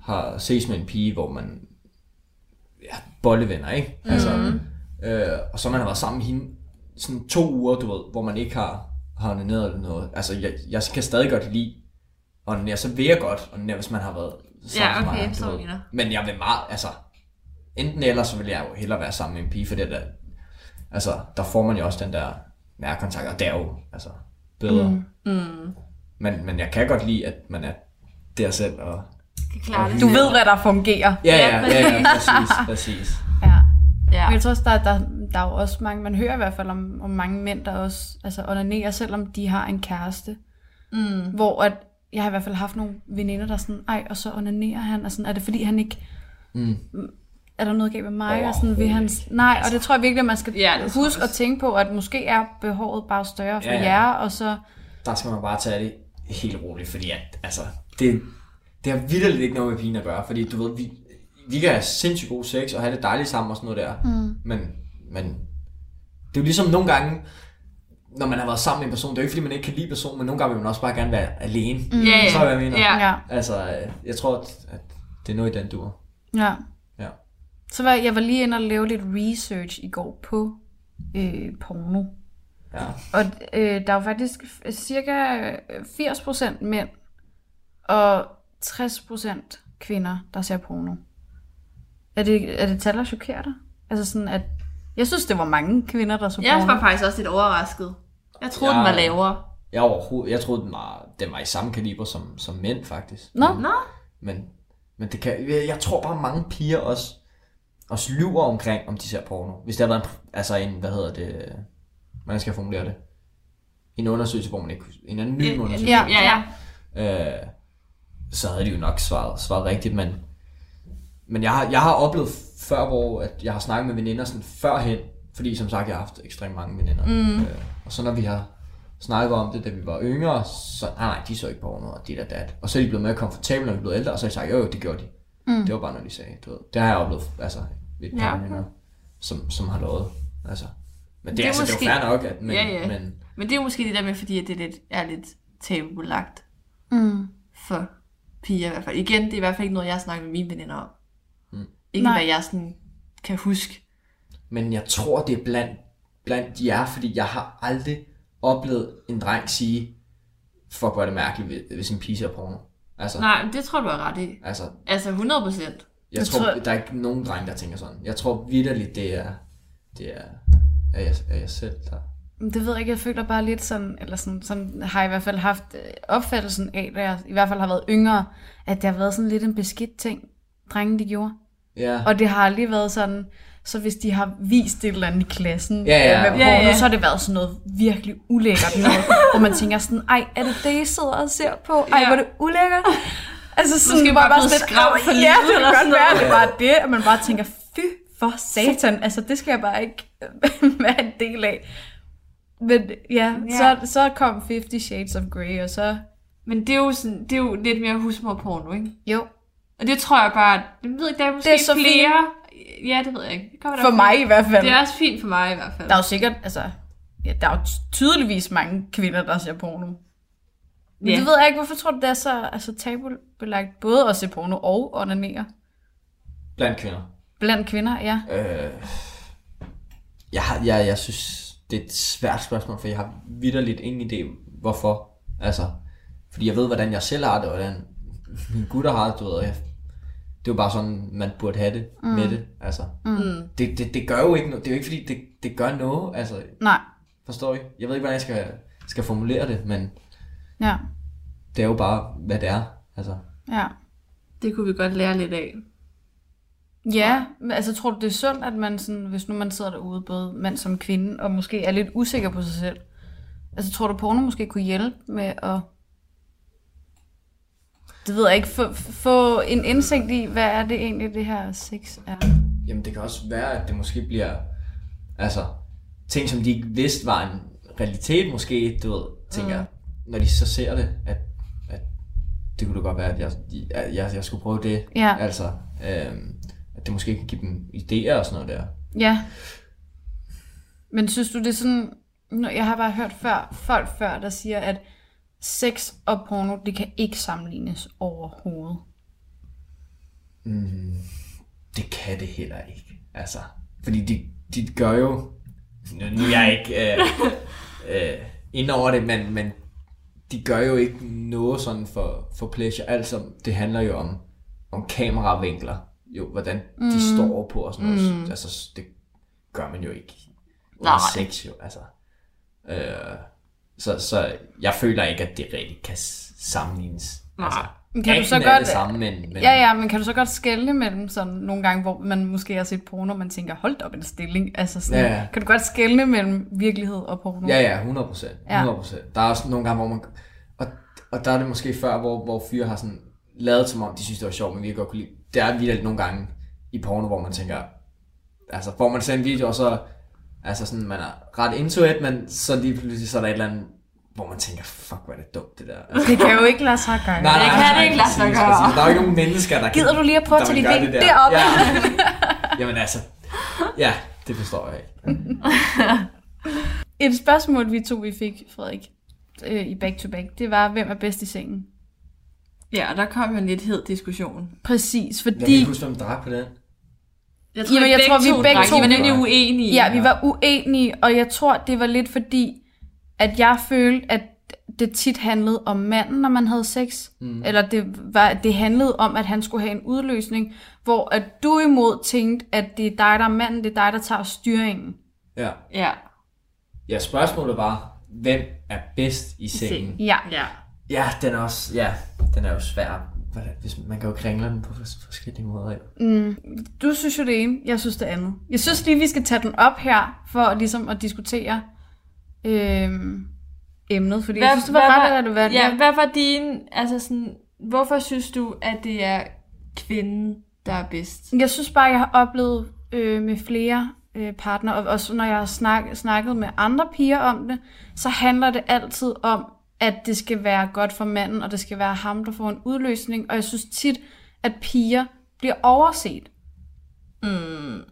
har ses med en pige, hvor man... Ja, bollevenner, ikke? Altså, øh, og så man har været sammen med hende sådan to uger, du ved, hvor man ikke har, har onaneret eller noget. Altså, jeg, jeg kan stadig godt lide onanere, så vil jeg godt onanere, hvis man har været sammen Ja, med okay, mig, du så ved. Men jeg vil meget, altså... Enten eller, så vil jeg jo hellere være sammen med en pige, for det der... Altså, der får man jo også den der nærkontakt, og det er jo altså, bedre. Mm. Mm. Men, men jeg kan godt lide, at man er der selv, og... kan klare det. Du ved, hvad der fungerer. Ja, ja, ja, ja præcis, præcis. Ja. Ja. Men jeg tror også, der, der, der er jo også mange, man hører i hvert fald om, om mange mænd, der også altså, onanerer, selvom de har en kæreste. Mm. Hvor at, jeg har i hvert fald haft nogle veninder, der er sådan, ej, og så onanerer han, og sådan, er det fordi han ikke, Mm. er der noget galt med mig, og sådan, vil han, nej, og det tror jeg virkelig, at man skal Ja, huske at tænke på, at måske er behovet bare større for Ja, ja. jer, og så, Der skal man bare tage det helt roligt, fordi at, altså, det, det har vildt ikke noget med pigen at gøre, fordi du ved, vi, vi kan have sindssygt god sex og have det dejligt sammen og sådan noget der, mm. men, men det er jo ligesom nogle gange, når man har været sammen med en person, det er jo ikke fordi, man ikke kan lide personen, men nogle gange vil man også bare gerne være alene. Mm. Ja. Så hvad jeg mener. Ja, Altså, øh, jeg tror, at, det er noget i den dur. ja. Ja. Så var jeg var lige inde og lave lidt research i går på øh, porno. Ja. Og øh, der er jo faktisk cirka 80% mænd og 60% kvinder, der ser porno. Er det, er det tal, der chokerer dig? Altså sådan, at... Jeg synes, det var mange kvinder, der så Jeg porno. var faktisk også lidt overrasket. Jeg troede, Ja. den var lavere. Jeg, overhovedet, jeg troede, den var, den var i samme kaliber som, som mænd, faktisk. Nå, Nå, Men, men det kan, jeg, jeg tror bare, mange piger også, også lyver omkring, om de ser porno. Hvis der været en, altså en, hvad hedder det, hvordan skal jeg formulere det? En undersøgelse, hvor man ikke, en anonym undersøgelse. Ja. ja, ja. øh, så havde de jo nok svaret, svaret rigtigt, men, men jeg, har, jeg har oplevet før, hvor at jeg har snakket med veninder sådan førhen, fordi som sagt, jeg har haft ekstremt mange veninder. Mm. Øh, og så når vi har snakket om det, da vi var yngre, så nej, nej, de så ikke porno, og dit og dat. Og så er de blevet mere komfortable, når vi er blevet ældre, og så har de sagt, jo, jo, det gjorde de. Mm. Det var bare noget, de sagde. Du ved. Det har jeg oplevet, altså, et par Ja, veninder, som, som har lovet. Altså. Men det, Det det, er altså, måske- det er jo fair nok, at, men, Ja, ja. men Men det er jo måske det der med, fordi at det lidt, er lidt tabubelagt mm. for piger i hvert fald. Igen, det er i hvert fald ikke noget, jeg har snakket med mine veninder om. Mm. Ikke Nej. hvad jeg sådan kan huske. Men jeg tror, det er blandt, blandt jer, fordi jeg har aldrig oplevet en dreng sige, fuck, hvor er det mærkeligt, hvis- hvis en pige ser porno. Altså, Nej, men det tror du er ret i. altså Altså 100 procent. jeg, Jeg tror, tror- der er ikke nogen dreng, der tænker sådan. Jeg tror vidderligt, det er, det er, er jeg, er jeg selv, der... Det ved jeg ikke, jeg føler bare lidt sådan, eller sådan, sådan har jeg i hvert fald haft øh, opfattelsen af, da jeg i hvert fald har været yngre, at det har været sådan lidt en beskidt ting, drenge de gjorde. Ja, Og det har aldrig været sådan, så hvis de har vist et eller andet i klassen Ja, ja. øh, med Ja, porno, ja. så har det været sådan noget virkelig ulækkert noget, hvor man tænker sådan, ej, er det det, I sidder og ser på? Ej, Ja. hvor er det ulækkert. Altså sådan, Måske hvor bare blevet sådan, skræmt for "Åh, livet Ja, det kan sådan godt være, noget." det er bare det, at man bare tænker, fy for satan, altså det skal jeg bare ikke være en del af. Men ja, Ja. Så, så kom 50 Shades of Grey, og så, Men det er jo, sådan, det er jo lidt mere husmorporno, ikke? jo, Og det tror jeg bare, det ved ikke, der er måske Det er så flere. Ja, det ved jeg ikke. Det kommer for mig i hvert fald. Det er også fint for mig i hvert fald. Der er jo sikkert, altså, ja, der er jo tydeligvis mange kvinder, der ser porno. Men Ja. det ved jeg ikke, hvorfor tror du, det er så altså, tabubelagt både at se porno og onanere? blandt kvinder. Blandt kvinder, ja. Øh, jeg, har, jeg, jeg synes, det er et svært spørgsmål, for jeg har vidderligt ingen idé, hvorfor. Altså, fordi jeg ved, hvordan jeg selv har det, og hvordan mine gutter har, du ved, jeg, det er jo bare sådan, man burde have det mm. med det, altså. Mm. Det, det, det gør jo ikke noget, det er jo ikke fordi, det, det gør noget, altså, Nej. forstår I? Jeg ved ikke, hvordan jeg skal, skal formulere det, men Ja. det er jo bare, hvad det er, altså. Ja. Det kunne vi godt lære lidt af. Ja, men altså tror du, det er sundt, at man sådan, hvis nu man sidder derude, både mand som kvinde, og måske er lidt usikker på sig selv, altså tror du, porno måske kunne hjælpe med at, det ved jeg ikke, få, få en indsigt i, hvad er det egentlig, det her sex er? Jamen det kan også være, at det måske bliver, altså, ting som de ikke vidste var en realitet måske, du ved, tænker jeg, når de så ser det, at, at det kunne da godt være, at jeg, jeg, jeg skulle prøve det, Ja. altså, øhm, at det måske kan give dem idéer og sådan noget der. Ja. Men synes du, det er sådan... Nå, Jeg har bare hørt før, folk før, der siger, at sex og porno, det kan ikke sammenlignes overhovedet. Det kan det heller ikke, altså, fordi de, de gør jo, nu nu er jeg ikke øh, øh, ind over det, men, men de gør jo ikke noget sådan for, for pleasure. Altså, det handler jo om, om kameravinkler. Jo, hvordan mm. de står på og sådan noget. Mm. Altså, det gør man jo ikke. under Nej. Sex jo, altså. Øh, så, så jeg føler ikke, at det rigtig kan sammenlignes. Altså, Men kan du så godt- det samme, men, men Ja, ja, men kan du så godt skelne mellem sådan nogle gange, hvor man måske har set porno, og man tænker, hold op en stilling. Altså sådan, Ja, ja. Kan du godt skelne mellem virkelighed og porno? Ja, ja, 100 procent. Ja. 100 procent. Der er også nogle gange, hvor man... Og, og der er det måske før, hvor, hvor fyre har sådan lavet som om, de synes, det var sjovt, men vi godt kunne lide. Der er virkelig nogle gange i porno, hvor man tænker... Altså, hvor man ser en video, og så... Altså sådan, man er ret into it, men så lige pludselig så er der et eller andet, hvor man tænker, fuck, hvor er det dumt, det der. Altså, Det kan jo ikke lade sig gøre. Det kan det ikke lade sig gøre. præcis. Der er jo ikke nogen mennesker, der Gider kan, du lige at prøve at tage dit ben det der. deroppe? Ja. Jamen altså, ja, det forstår jeg ikke. Et spørgsmål, vi to vi fik, Frederik, øh, i Back to Back, det var, hvem er bedst i sengen? Ja, og der kom jo en lidt hed diskussion. Præcis, Jeg kan fordi... ikke huske, hvem drak på den. Jeg Jamen, jeg tror, vi begge to- I var nemlig uenige. Ja, vi var uenige, og jeg tror, det var lidt fordi, at jeg følte, at det tit handlede om manden, når man havde sex. Mm. Eller det, var, det handlede om, at han skulle have en udløsning, hvor at du imod tænkte, at det er dig, der er manden, det er dig, der tager styringen. Ja. Ja. Ja, spørgsmålet var, hvem er bedst i sengen? Ja. Ja. Ja, den er også, ja, den er jo svær. Hvis, man kan jo kringle den på fors- forskellige måder. jo. Du synes jo det ene, jeg synes det andet. Jeg synes lige, vi skal tage den op her, for ligesom at diskutere øhm, emnet, fordi hvad, jeg synes, det var ret relevant. Ja, hvad var din, altså sådan, hvorfor synes du, at det er kvinden, der er bedst? Jeg synes bare, jeg har oplevet øh, med flere øh, partnere, og også når jeg har snak, snakket med andre piger om det, så handler det altid om, at det skal være godt for manden, og det skal være ham, der får en udløsning. Og jeg synes tit, at piger bliver overset.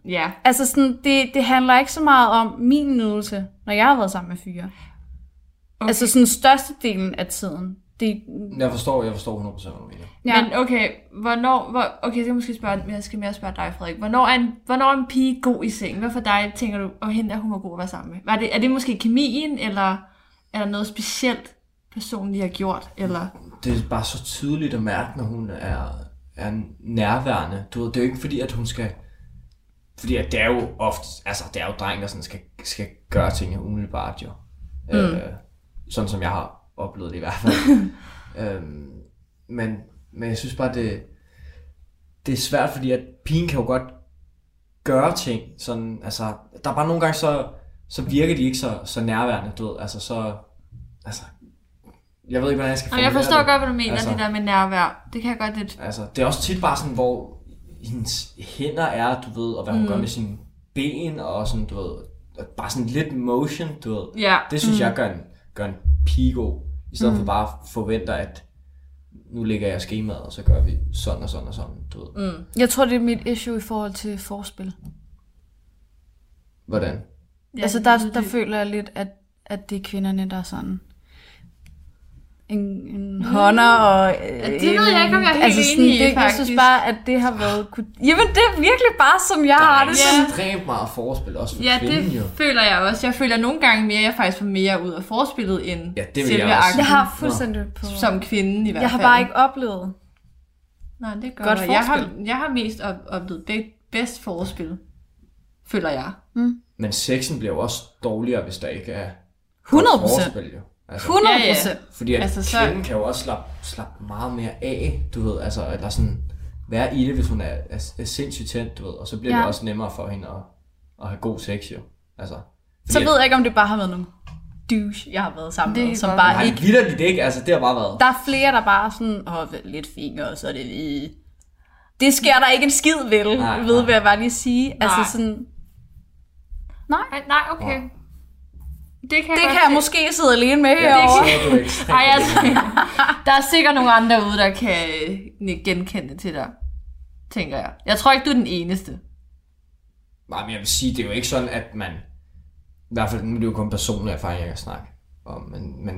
Ja. Altså sådan, det, det handler ikke så meget om min nydelse, når jeg har været sammen med fyre. Okay. Altså sådan størstedelen af tiden. Det, Jeg forstår, jeg forstår 100% hvad du mener. ja. Men okay, hvornår, hvor, okay, så skal jeg måske spørge, men jeg skal mere spørge dig, Frederik. Hvornår er en, hvornår er en pige god i seng? Hvad for dig tænker du, og hende der, hun var god at være sammen med? Var det, er det måske kemien, eller er der noget specielt, personen lige har gjort? Eller? Det er bare så tydeligt at mærke, når hun er, er nærværende. Du ved, det er jo ikke fordi, at hun skal... Fordi at det er jo ofte, altså det er jo dreng, der sådan skal, skal gøre tingene umiddelbart jo. Mm. Øh, sådan som jeg har oplevet det i hvert fald. øhm, men, men jeg synes bare, det, det er svært, fordi at pigen kan jo godt gøre ting. Sådan, altså, der er bare nogle gange, så, så virker de ikke så, så nærværende, du ved. Altså, så... Altså, jeg ved ikke, hvordan jeg skal Og jeg formulere forstår det. godt, hvad du mener, Altså- det der med nærvær. Det kan jeg godt lidt... Altså, det er også tit bare sådan, hvor hendes hænder er, du ved, og hvad hun mm. gør med sine ben, og sådan, du ved, og bare sådan lidt motion, du ved. Ja. Det synes mm. jeg gør en, gør en pige god, i stedet mm. for bare forventer, at nu lægger jeg skemaet, og så gør vi sådan og sådan og sådan, du ved. Mm. Jeg tror, det er mit issue i forhold til forspil. Hvordan? Ja, altså der, der føler jeg lidt, at, at det er kvinderne, der er sådan en, en hånder og... Ja, det ved jeg ikke, om jeg er helt enig i, det, Jeg faktisk. synes bare, at det har været... Jamen, det er virkelig bare, som jeg har det. Ja. Sådan. Ekstremt meget forspil, også for Ja, kvinden det jo. føler jeg også. Jeg føler nogle gange mere, at jeg faktisk får mere ud af forspillet, end Ja, det vil selve jeg også. akten. Jeg har fuldstændig på... Som kvinde i hvert fald. Jeg har bare ikke oplevet Nej, det gør Godt jeg. Jeg har, jeg har mest op- oplevet be- bedst forspil, føler jeg. Men sexen bliver jo også dårligere, hvis der ikke er 100 forspil, jo. Altså, 100 Ja, ja. procent. Fordi at Altså, så- kvinden kan jo også slappe, slappe meget mere af, du ved, altså, eller sådan være i det, hvis hun er, er, er sindssygt tændt, du ved, og så bliver ja. Ja. det også nemmere for hende at, at have god sex, jo. Altså, Så ved jeg ikke, om det bare har været nogle douche, jeg har været sammen Det med, som godt bare Nej, ikke... vildt det ikke, altså det har bare været. Der er flere, der bare sådan, åh, lidt fingre, og så er det lige... Det sker der ikke en skid vel, Nej, nej, ved nej. hvad jeg bare lige sige. Nej. Nej. Altså sådan, Nej, nej, okay. Det kan jeg det kan jeg måske sidde alene med Ja, herovre. er. Ej, altså, der er sikkert nogle andre derude, der kan øh, genkende til dig, tænker jeg. Jeg tror ikke, du er den eneste. Nej, men jeg vil sige, det er jo ikke sådan, at man... I hvert fald, nu er det jo kun personlige erfaringer, jeg kan snakke om, men, men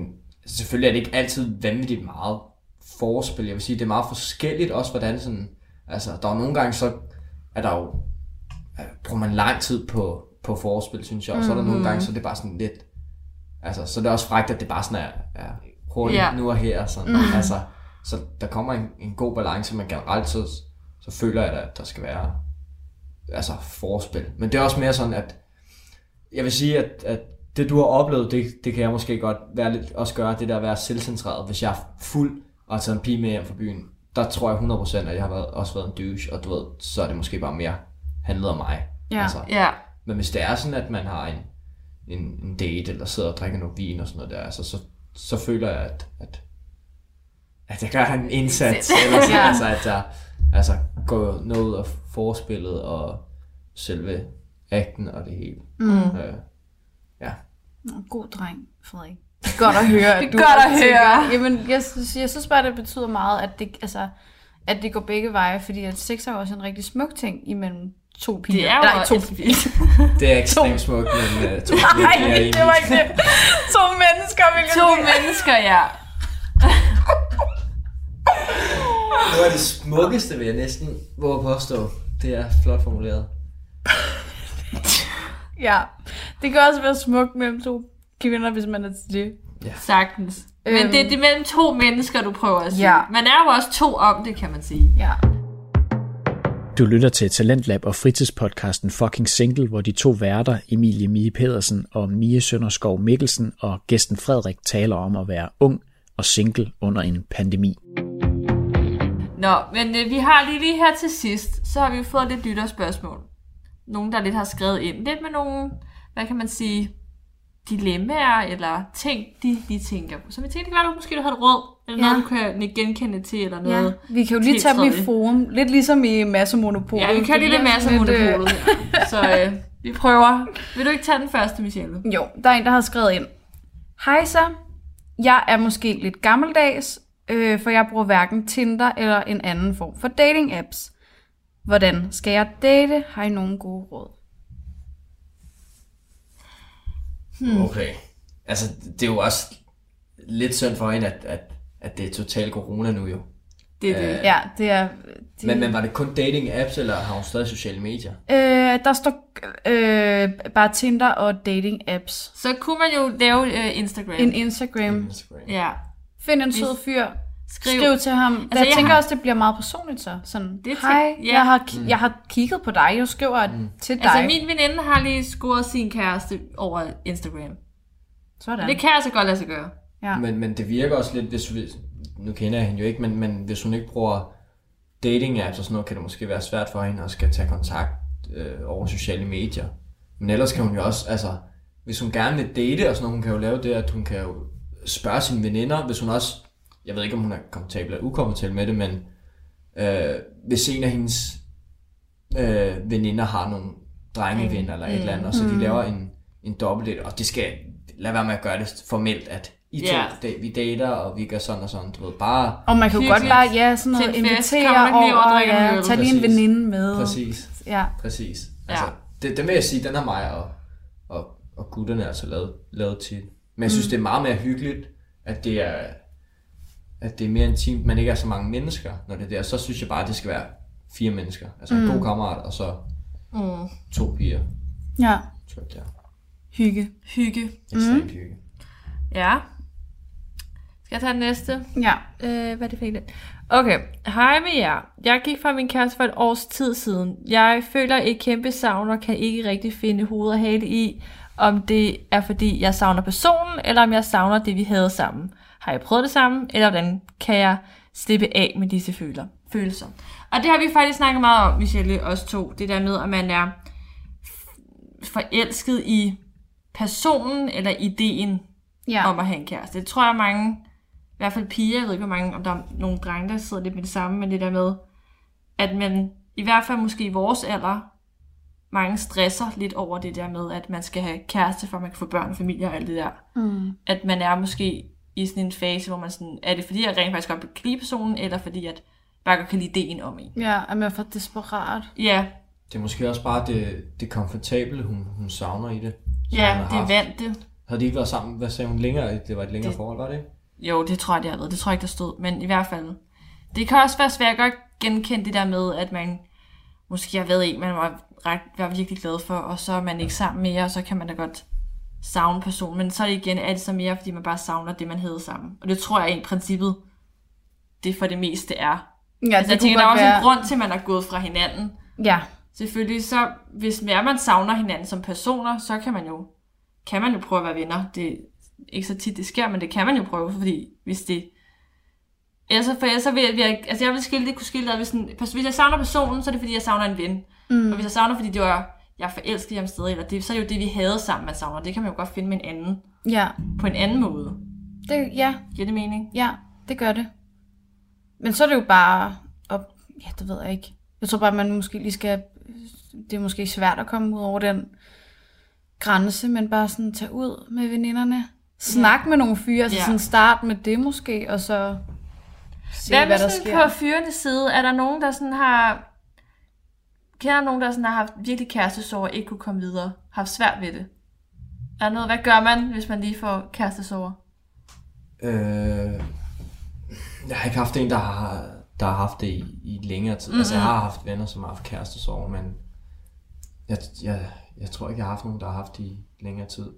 selvfølgelig er det ikke altid vanvittigt meget forspil. Jeg vil sige, det er meget forskelligt også, hvordan sådan... Altså, der er nogle gange, så er der jo... øh, Bruger man lang tid på, på forspil, synes jeg, og så er der nogle gange, så er det bare sådan lidt... Altså, så er det også frækt, at det bare sådan er, er hurtigt ja. nu og her. Sådan. Mm. Altså, så der kommer en, en god balance, men generelt så, så føler jeg, at der skal være altså forspil. Men det er også mere sådan, at jeg vil sige, at, at det du har oplevet, det, det kan jeg måske godt være lidt, også gøre, det der at være selvcentreret. Hvis jeg er fuld og har taget en pige med hjem fra byen, der tror jeg 100% at jeg har været, også været en douche, og du ved, så er det måske bare mere handlet om mig. Ja. Altså, Ja, men hvis det er sådan, at man har en, en, en date, eller sidder og drikker noget vin og sådan noget der, altså, så, så føler jeg, at, at, at jeg gør en indsats, eller sådan, Ja. altså, at jeg altså, går noget ud af forspillet og selve akten og det hele. Mm. Øh, ja. God dreng, Frederik. Det er godt at høre. Det er godt at høre. Jamen, jeg, synes- jeg synes bare, det betyder meget, at det, altså, at det går begge veje, fordi at sex er jo også en rigtig smuk ting imellem to piger. det er jo Nej, to piger. Det er ekstremt smukt, men uh, to Nej, piger er det var ikke det. To mennesker, vil jeg To sige. mennesker, ja. Noget af det smukkeste, vil jeg næsten våge at påstå. Det er flot formuleret. Ja, det kan også være smukt mellem to kvinder, hvis man er til det. Sagtens. Men Øhm. det, det er mellem to mennesker, du prøver at sige. Ja. Man er jo også to om det, kan man sige. Ja. Du lytter til Talentlab og fritidspodcasten Fucking Single, hvor de to værter, Emilie Mie Pedersen og Mie Sønderskov Mikkelsen og gæsten Frederik taler om at være ung og single under en pandemi. Nå, men øh, vi har lige lige her til sidst, så har vi jo fået lidt lytterspørgsmål. Nogen, der lidt har skrevet ind. Lidt med nogle, hvad kan man sige, dilemmaer eller ting, de, de tænker på. Så vi tænkte, det kan være, du måske du har råd, eller Ja. noget, du kan genkende til, eller noget. ja. Vi kan jo lige tage dem i forum. Lidt ligesom i massemonopolet. Ja, vi kan lige lidt masse Lidt, øh, monopolet her. Så øh, vi prøver. Vil du ikke tage den første, Michelle? Jo, der er en, der har skrevet ind. Hej så, jeg er måske lidt gammeldags, øh, for jeg bruger hverken Tinder eller en anden form for dating-apps. Hvordan skal jeg date? Har I nogen gode råd? Okay. Altså, det er jo også lidt synd for hende, at, at, at det er total corona nu jo. Det er det. Ja, det er... Det, Men, men var det kun dating apps, eller har hun stadig sociale medier? øh, der står øh, bare Tinder og dating-apps. Så kunne man jo lave øh, Instagram. En Instagram. Instagram. ja. Find en sød fyr. Skriv. Skriv, Skriv til ham. Altså, jeg, jeg tænker har- også, det bliver meget personligt så. Sådan, Det hej, ja. jeg, har, ki- jeg har kigget på dig. Jeg skriver mm. til dig. Altså, min veninde har lige scoret sin kæreste over Instagram. Sådan. Det kan altså godt lade sig gøre. Ja. Men, men det virker også lidt, hvis, hvis nu kender jeg hende jo ikke, men, men hvis hun ikke bruger dating apps og sådan noget, kan det måske være svært for hende at skal tage kontakt øh, over sociale medier. Men ellers kan hun jo også, altså, hvis hun gerne vil date og sådan noget, hun kan jo lave det, at hun kan jo spørge sine veninder, hvis hun også, jeg ved ikke om hun er komfortabel eller ukomfortabel med det, men øh, hvis en af hendes øh, veninder har nogle drengevenner eller et eller andet, og så de laver en, en dobbelt og det skal, lad være med at gøre det formelt, at I to, Ja. da, vi dater, og vi gør sådan og sådan, du ved, bare Og man kan jo godt bare, ja, sådan noget, invitere over og ja, øl. tag lige en veninde med. præcis, Ja. præcis. Ja. Altså, det, den vil jeg sige, den har mig og, og, og gutterne altså lavet, lavet til. Men jeg synes, mm. det er meget mere hyggeligt, at det er, at det er mere intimt, men ikke er så mange mennesker, når det er der. Så synes jeg bare, at det skal være fire mennesker. Altså en god kammerat, og så Mm. to piger. ja, Tror jeg, det er hygge. Hygge. ekstremt hygge. Ja. Jeg tage den næste? Ja. Øh, hvad er det for en? Okay, hej med jer. Jeg gik fra min kæreste for et års tid siden. Jeg føler et kæmpe savn og kan ikke rigtig finde hoved og hale i, om det er fordi jeg savner personen, eller om jeg savner det, vi havde sammen. Har jeg prøvet det sammen, eller hvordan kan jeg slippe af med disse føler, følelser? Og det har vi faktisk snakket meget om, Michelle, os to. Det der med, at man er forelsket i personen eller ideen Ja. om at have en kæreste. Det tror jeg mange, i hvert fald piger, jeg ved ikke, hvor mange, om der er nogle drenge, der sidder lidt med det samme, men det der med, at man, i hvert fald måske i vores alder, mange stresser lidt over det der med, at man skal have kæreste, for at man kan få børn og familie og alt det der. Mm. At man er måske i sådan en fase, hvor man sådan, er det fordi, jeg rent faktisk godt kan lide personen, eller fordi, at bare godt kan lide ideen om en. Ja, at man er for desperat. Ja, Det er måske også bare det, det komfortable, hun, hun savner i det. ja, det er haft. vant det. Havde de ikke været sammen? Hvad sagde hun længere? Det var et længere Det- forhold, var det ikke? Jo, det tror jeg, det har været. Det tror jeg ikke, der stod. Men i hvert fald. Det kan også være svært at godt genkende det der med, at man måske har været en, man var, ret, var virkelig glad for, og så er man ikke sammen mere, og så kan man da godt savne personen. Men så er det igen, det så mere, fordi man bare savner det, man havde sammen. Og det tror jeg i princippet, det for det meste er. Ja, altså, jeg tænker, der er også en grund til, at man er gået fra hinanden. Ja, Selvfølgelig, så hvis mere man savner hinanden som personer, så kan man jo, kan man jo prøve at være venner. Det ikke så tit, det sker, men det kan man jo prøve, fordi hvis det... Ellers, for ellers så vil jeg, jeg, altså jeg vil skille det, kunne skille det, hvis, en, hvis jeg savner personen, så er det fordi, jeg savner en ven. Mm. Og hvis jeg savner, fordi det var, jeg forelsket i ham stadig, eller det, så er det jo det, vi havde sammen, man savner. Det kan man jo godt finde med en anden, ja. på en anden måde. Det, ja, Giver det mening? ja, det gør det. Men så er det jo bare, op, ja, det ved jeg ikke. Jeg tror bare, man måske lige skal, det er måske svært at komme ud over den grænse, men bare sådan tage ud med veninderne. Snak ja. med nogle fyre, altså Ja. sådan start med det måske, og så se, Hvad, hvad, hvad der sådan sker. på fyrenes side? Er der nogen, der sådan har... Kender nogen, der sådan har haft virkelig kærestesorg og ikke kunne komme videre? Haft svært ved det? Er der noget, hvad gør man, hvis man lige får kærestesorg? Øh, jeg har ikke haft en, der har, der har haft det i, i længere tid. Mm-hmm. Altså, jeg har haft venner, som har haft kærestesorg, men jeg, jeg, jeg tror ikke, jeg har haft nogen, der har haft det i længere tid.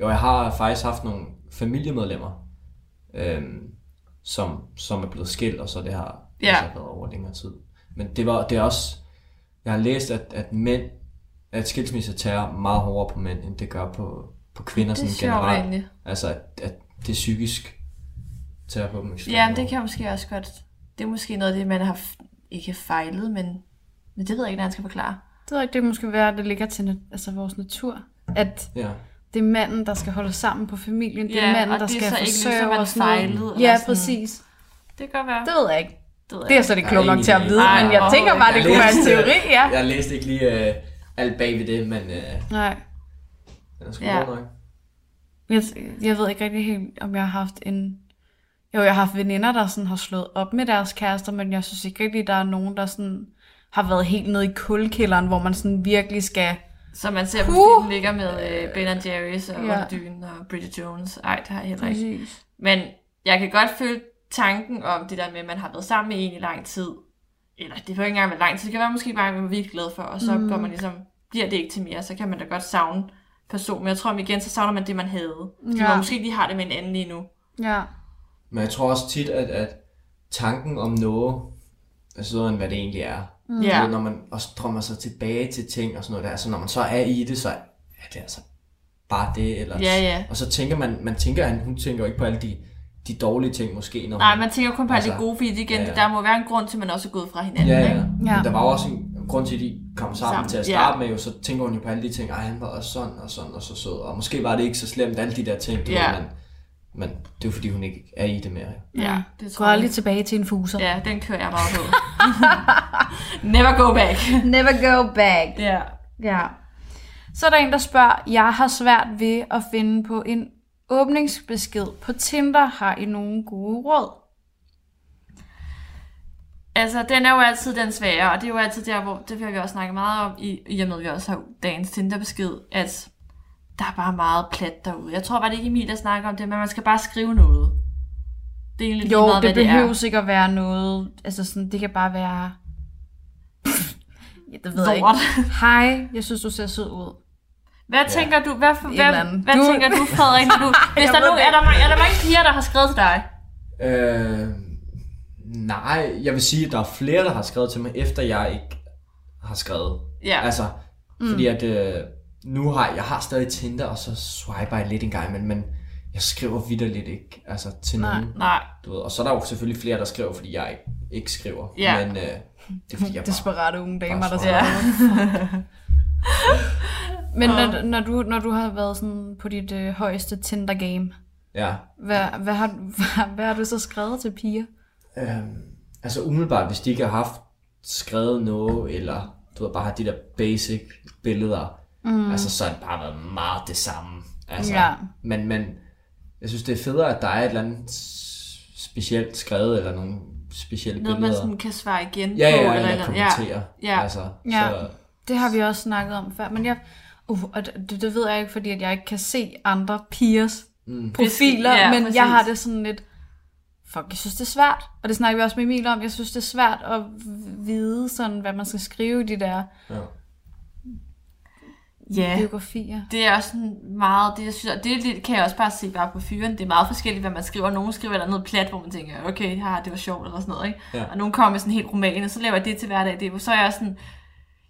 Jo, jeg har faktisk haft nogle familiemedlemmer, øhm, som, som er blevet skilt, og så det har Ja. altså været over længere tid. Men det, var, det er også... Jeg har læst, at, at mænd... At skilsmisse tager meget hårdere på mænd, end det gør på, på kvinder Det er sådan generelt. egentlig. Altså, at, at det psykisk tager på dem Ja, men det kan jeg måske også godt... Det er måske noget af det, man har ikke fejlet, men, men det ved jeg ikke, hvordan jeg skal forklare. Det ved jeg ikke, det kan måske være, at det ligger til altså vores natur. At Ja. Det er manden, der skal holde sammen på familien. Det er Ja, manden, og der det er skal så ikke forsørge ligesom, man og sådan noget. fejlede, eller Ja, sådan- præcis. Det kan godt være. Det ved jeg ikke. Det, ved Det er jeg så det Jeg klog er nok til at vide, det. men jeg Ej, tænker bare, det Jeg kunne være en teori, ja. Jeg læste ikke lige uh, alt bag ved det, men uh, Nej. den er sgu Ja. ja. nok. Jeg, jeg ved ikke rigtig helt, om jeg har haft en... Jo, jeg har haft veninder, der sådan har slået op med deres kærester, men jeg synes ikke rigtig, der er nogen, der sådan har været helt nede i kulkælderen, hvor man sådan virkelig skal... Så man ser på Puh. film ligger med øh, Ben Jerry's og Ja. Dyn og Bridget Jones. Ej, det har jeg heller ikke. Præcis. Men jeg kan godt føle tanken om det der med, at man har været sammen med en i lang tid. Eller det behøver ikke engang være lang tid. Det kan være måske bare, at man er virkelig glad for, og så mm. går man ligesom, bliver det ikke til mere, så kan man da godt savne personen. Men jeg tror, at igen, så savner man det, man havde. Ja. man måske ikke lige har det med en anden lige nu. Ja. Men jeg tror også tit, at, at tanken om noget er sådan, hvad det egentlig er. Mm. Ja. ved, Når man også drømmer sig tilbage til ting og sådan noget der, så når man så er i det, så er det altså bare det. Eller, Ja, ja. Og så tænker man, man tænker, at hun tænker jo ikke på alle de, de dårlige ting måske. Når Nej, hun, man tænker kun på Altså, gode, fordi det igen, ja, ja. der må være en grund til, at man også er gået fra hinanden. Ja, ja. Ikke? Ja. Men der var jo også en grund til, at de kom sammen, Sammen, til at ja. starte med, jo, så tænker hun jo på alle de ting, ej, han var også sådan og sådan og så sød, og måske var det ikke så slemt, alle de der ting, du Ja. ved, men, men det er jo fordi, hun ikke er i det mere. jo. Ja, det det Gå tror jeg. aldrig tilbage til en fuser. Ja, den kører jeg meget på. Never go back. Never go back. Ja. Ja. Så er der en, der spørger, jeg har svært ved at finde på en åbningsbesked på Tinder. Har I nogen gode råd? Altså, den er jo altid den svære, og det er jo altid der, hvor, det har vi også snakket meget om, i, i og med, at vi også har dagens Tinder-besked, at der er bare meget plat derude. Jeg tror bare, det er ikke Emil, der snakker om det, men man skal bare skrive noget. Det er egentlig Jo, meget, det hvad det behøver ikke at være noget, altså sådan, det kan bare være, ja, det ved jeg Lort. ikke. Hej, jeg synes, du ser sød ud. Hvad tænker du, hvad, hvad, hvad Du- tænker du, Frederik, når du, hvis Jeg der nu, er der, mange, er der mange piger, der har skrevet til dig, Øh, nej, jeg vil sige, at der er flere, der har skrevet til mig, efter jeg ikke har skrevet. Ja. Altså, mm. fordi at øh, nu har jeg har stadig Tinder, og så swiper jeg lidt en gang, men, men jeg skriver vidderligt ikke altså, til Nej. nogen. Nej. Du ved. Og så er der jo selvfølgelig flere, der skriver, fordi jeg ikke, ikke skriver. Ja. Men øh, det er fordi, jeg bare... Desperate unge damer, der Bare siger. Men når, når, du, når du har været sådan på dit øh, højeste Tinder-game, Ja. hvad, hvad, har, hvad, hvad har du så skrevet til piger? Øhm, altså umiddelbart, hvis de ikke har haft skrevet noget, eller du ved, bare har de der basic billeder, mm. altså så har det bare været meget det samme. Altså, Ja. men, men jeg synes, det er federe, at der er et eller andet specielt skrevet, eller nogle specielle Noget, man billeder. sådan kan svare igen ja, på. ja, eller, eller, eller kommentere. Ja. Altså, Ja. Så, Det har vi også snakket om før, men jeg, uh, og det, det ved jeg ikke, fordi at jeg ikke kan se andre pigers mm, profiler, Ja, men præcis. jeg har det sådan lidt, fuck, jeg synes det er svært, og det snakker vi også med Emil om, jeg synes det er svært at vide sådan, hvad man skal skrive i de der ja. Ja. biografier. Det er også sådan meget, det, jeg synes, og det kan jeg også bare se bare på fyren. Det er meget forskelligt, hvad man skriver. Nogle skriver eller noget plat, hvor man tænker, okay, her, det var sjovt, eller sådan noget, ikke? Ja. Og nogle kommer med sådan helt roman, og så laver jeg det til hverdag. Det, så er jeg sådan,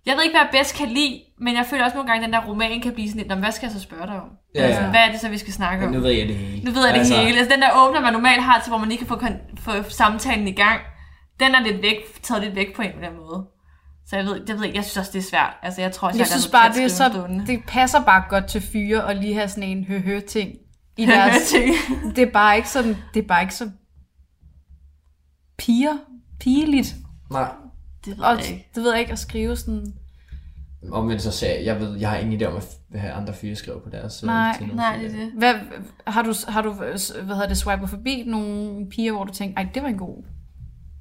jeg ved ikke, hvad jeg bedst kan lide, men jeg føler også nogle gange, at den der roman kan blive sådan lidt, "Nå, men hvad skal jeg så spørge dig om? Ja, altså, ja. hvad er det så, vi skal snakke om? Men nu ved jeg det hele. Nu ved jeg det altså, hele. Altså den der åbner, man normalt har til, hvor man lige kan få, få samtalen i gang, den er lidt væk, taget lidt væk på en eller anden måde. Så jeg ved, jeg ved ikke, jeg synes også, det er svært. Altså jeg tror også, Jeg kan synes bare, det, er så, det passer bare godt til fyre at lige have sådan en høhø-ting i deres... Ting. det er bare ikke sådan, det er bare ikke så piger, pigeligt. Nej. det ved Og jeg ikke. det ved jeg ikke, at skrive sådan... Omvendt så sagde jeg, jeg ved, jeg har ingen idé om have andre fyre skrive på deres øh, Nej. Nej, det er det. Hvad, har du, har du hvad hedder det, swipet forbi nogle piger, hvor du tænker, ej, det var en god...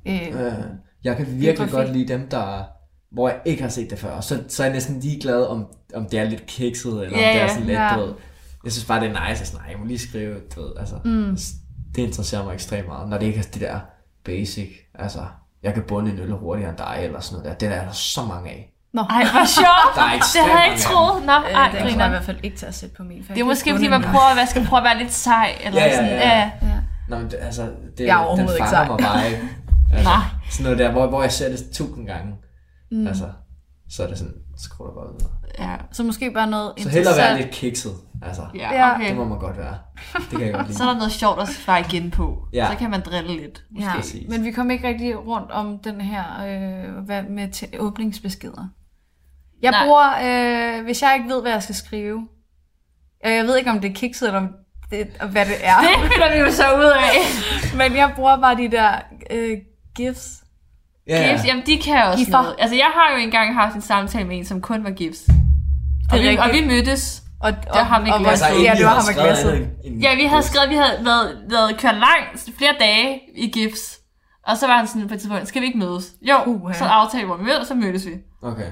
Øh, Øh, jeg kan virkelig godt lide dem, der hvor jeg ikke har set det før. Og så, så er jeg næsten ligeglad, om, om det er lidt kikset, eller Ja, om det er sådan lidt, du ved. Jeg synes bare, det er nice at sådan, "Ej, jeg må lige skrive, du ved, altså. Mm. Det interesserer mig ekstremt meget, når det ikke er det der basic, altså, jeg kan bunde en øl hurtigere end dig, eller sådan noget der. Det er der så mange af. Nå, Ej, hvor sjovt. Der er det havde jeg ikke troet. Nå, øh, ej, det kommer jeg i hvert fald ikke til at sætte på min. Det er måske, fordi man prøver, at man skal prøve at være lidt sej. Eller Ja, ja, sådan. ja. ja. Ja. Nå, men det, altså, det, Jeg er den overhovedet ikke fanger sej. mig bare ikke. Altså, Nej. Sådan noget der, hvor, hvor jeg ser det tusind gange. Mm. Altså, så er det sådan, skru der bare videre. ja. Så måske bare noget Så hellere være lidt kikset, altså. Ja, Ja. okay. Det må man godt være. Det kan jeg godt lide. Så er der noget sjovt at svare igen på. Ja. Så kan man drille lidt. Ja, Præcis. men vi kom ikke rigtig rundt om den her øh, hvad med t- åbningsbeskeder. Jeg Nej. bruger, øh, hvis jeg ikke ved, hvad jeg skal skrive, øh, jeg ved ikke, om det er kikset, eller om det, og hvad det er, Det finder vi jo så ud af. men jeg bruger bare de der øh, gifs. Ja, Gifs, jamen de kan også Giffer. noget. Altså jeg har jo engang haft en samtale med en, som kun var gifs. Og vi, og vi mødtes. Og, Det var ham med og, og, glasset. ja, det var ham med glasset. Ja, vi havde skrevet, vi havde været, været kørt langt, flere dage i gifs. Og så var han sådan på et tidspunkt, skal vi ikke mødes? Jo, Uha. så aftalte vi, hvor vi mødes, og så mødtes vi. Okay.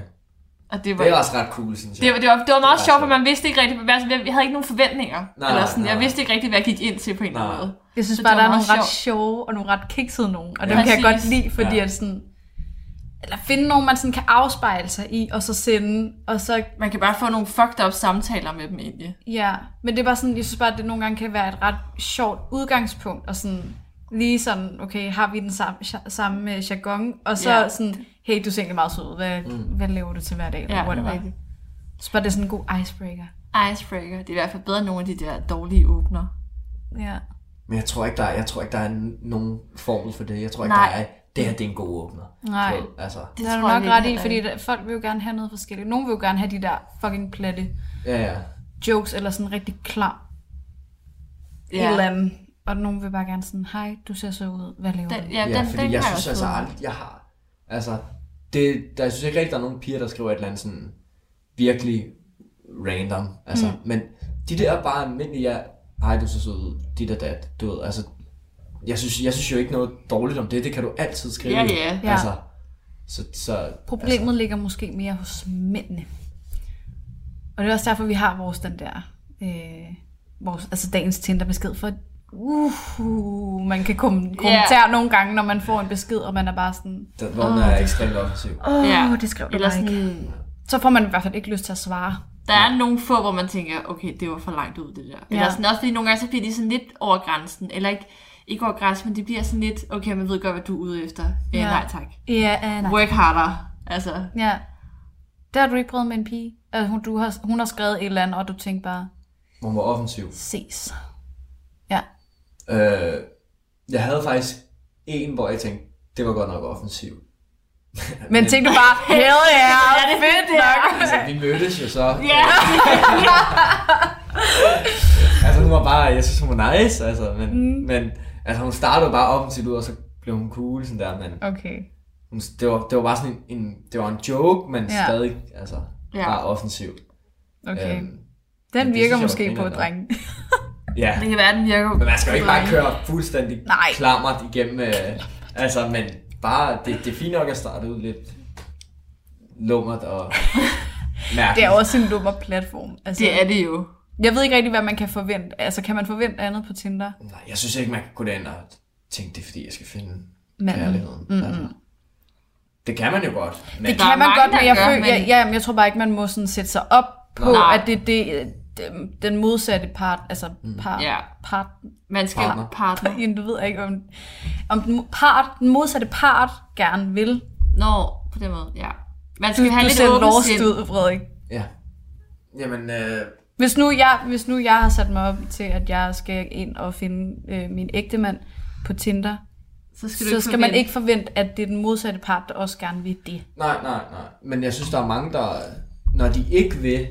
Og det var, Det er også ret cool, synes jeg. det, var, det, var, det var meget Det er sjovt, for man vidste ikke rigtigt, altså, vi havde ikke nogen forventninger. Nej, eller sådan, nej. jeg vidste ikke rigtigt, hvad jeg gik ind til på en eller anden måde. Jeg synes Så bare, det der er var nogle ret sjove og nogle ret kiksede nogen. Og Ja. dem kan jeg godt lide, fordi Ja. at sådan... Eller finde nogen, man sådan kan afspejle sig i, og så sende, og så Man kan bare få nogle fucked up samtaler med dem egentlig. Ja, men det er bare sådan, jeg synes bare, at det nogle gange kan være et ret sjovt udgangspunkt, og sådan lige sådan, okay, har vi den samme, samme øh, jargon, og så ja. sådan, hey, du ser egentlig meget sød ud, hvad, mm. hvad laver du til hver dag, eller Ja, whatever. rigtigt. Så bare det er sådan en god icebreaker. Icebreaker, det er i hvert fald bedre end nogle af de der dårlige åbner. Ja. Men jeg tror ikke, der er, jeg tror ikke, der er nogen formel for det. Jeg tror ikke, Nej. der er, det her det er en god åbner. Nej. Ved, Altså, Det Det har du nok ret i, fordi der, folk vil jo gerne have noget forskelligt. Nogle vil jo gerne have de der fucking platte ja, ja. jokes, eller sådan rigtig klam ikke. ja. et eller andet. Og nogen vil bare gerne sådan, hej, du ser så ud, hvad laver den, du? ja, den, ja, den, fordi den jeg synes jeg altså aldrig, jeg har... Altså, det, der, jeg synes ikke rigtig, der er nogen piger, der skriver et eller andet sådan virkelig random. Altså, mm. men de der er bare almindelige, ja, hej, du ser så ud, dit og dat, du ved, altså, jeg synes, jeg synes jo ikke noget dårligt om det, det kan du altid skrive. Ja, ja. Ja. Altså, så, så, Problemet altså. ligger måske mere hos mændene. Og det er også derfor, vi har vores den der, øh, vores, altså dagens Tinder-besked, for uh, man kan kom- kommentere yeah. nogle gange, når man får en besked, og man er bare sådan, Den, hvor den er ekstremt offensiv. åh, oh, Ja. det skrev du Eller ikke. sådan, Så får man i hvert fald ikke lyst til at svare. der er nogle få, hvor man tænker, okay, det var for langt ud, det der. Eller Ja. sådan, også fordi nogle gange, så bliver de sådan lidt over grænsen. Eller ikke, ikke over græs, men det bliver sådan lidt, okay, man ved godt, hvad du er ude efter. Ja. Ja. nej tak. Ja, uh, nej. Work harder. Altså, Ja. Der har du ikke prøvet med en pige. Altså, hun, du har, hun har skrevet et eller andet, og du tænkte bare, Hun var offensiv. ses. Ja. Øh, jeg havde faktisk en, hvor jeg tænkte, det var godt nok offensiv. Men tænkte du bare, hell yeah, Ja, det er fedt nok. Altså, vi mødtes jo så. ja. Altså, hun var bare, jeg synes, hun var nice, altså, men, mm. men altså, hun startede bare offensivt ud, og så blev hun cool, sådan der, men Okay. hun, det, var, det var bare sådan en, en, det var en joke, men Ja. stadig, altså, Ja. bare offensiv. Okay. Øhm, Den det virker synes måske på drengen. Ja, Det kan være, den virker. men man skal jo ikke bare køre fuldstændig Nej. klammert igennem, øh, altså, men bare, det, det er fint nok at starte ud lidt lummert og mærkeligt. Det er også en lummer platform. Altså, Det er det jo. Jeg ved ikke rigtig, hvad man kan forvente. Altså, kan man forvente andet på Tinder? Nej, jeg synes ikke, man kan gå derind og tænke, det er fordi, jeg skal finde Manden. kærligheden. Mm-hmm. Altså, det kan man jo godt. Men Det kan man godt, men jeg, gør, føler, men- ja, ja, jeg tror bare ikke, man må sådan sætte sig op på, Nej. at det, det, den modsatte part, altså par, Ja. part, Man skal Partner. partner. Jamen, du ved ikke, om, om den, part, den modsatte part gerne vil. Nå, på den måde, ja. Man Du, skal have du lidt åbent sind. ud, Frederik. Ja. Jamen, øh, Hvis nu, jeg, hvis nu jeg har sat mig op til, at jeg skal ind og finde øh, min ægte mand på Tinder, Så skal, du så ikke skal man ikke forvente, at det er den modsatte part, der også gerne vil det. nej, nej, nej. Men jeg synes, der er mange, der, når de ikke vil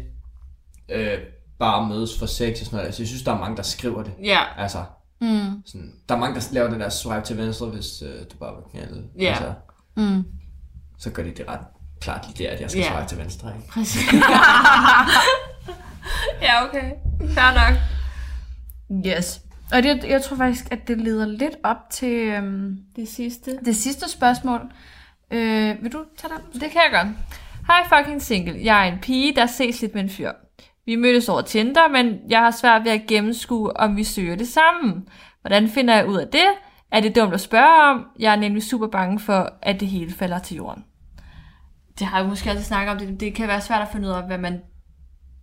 øh, bare mødes for sex og sådan noget, altså, jeg synes, der er mange, der skriver det. Ja, Altså, Mm. sådan, der er mange, der laver den der swipe til venstre, hvis øh, du bare vil knalde. Ja. Altså, Mm. så gør de det ret klart lige der, at jeg skal Ja. swipe til venstre. Ikke? præcis. ja, okay. Fair nok. Yes. Og det, jeg tror faktisk, at det leder lidt op til øhm, Det sidste. det sidste spørgsmål. Øh, vil du tage den? Det kan jeg godt. Hej fucking single. Jeg er en pige, der ses lidt med en fyr. Vi mødtes over Tinder, men jeg har svært ved at gennemskue, om vi søger det sammen. Hvordan finder jeg ud af det? Er det dumt at spørge om? Jeg er nemlig super bange for, at det hele falder til jorden. Det har jeg måske også snakket om. Det, det kan være svært at finde ud af, hvad man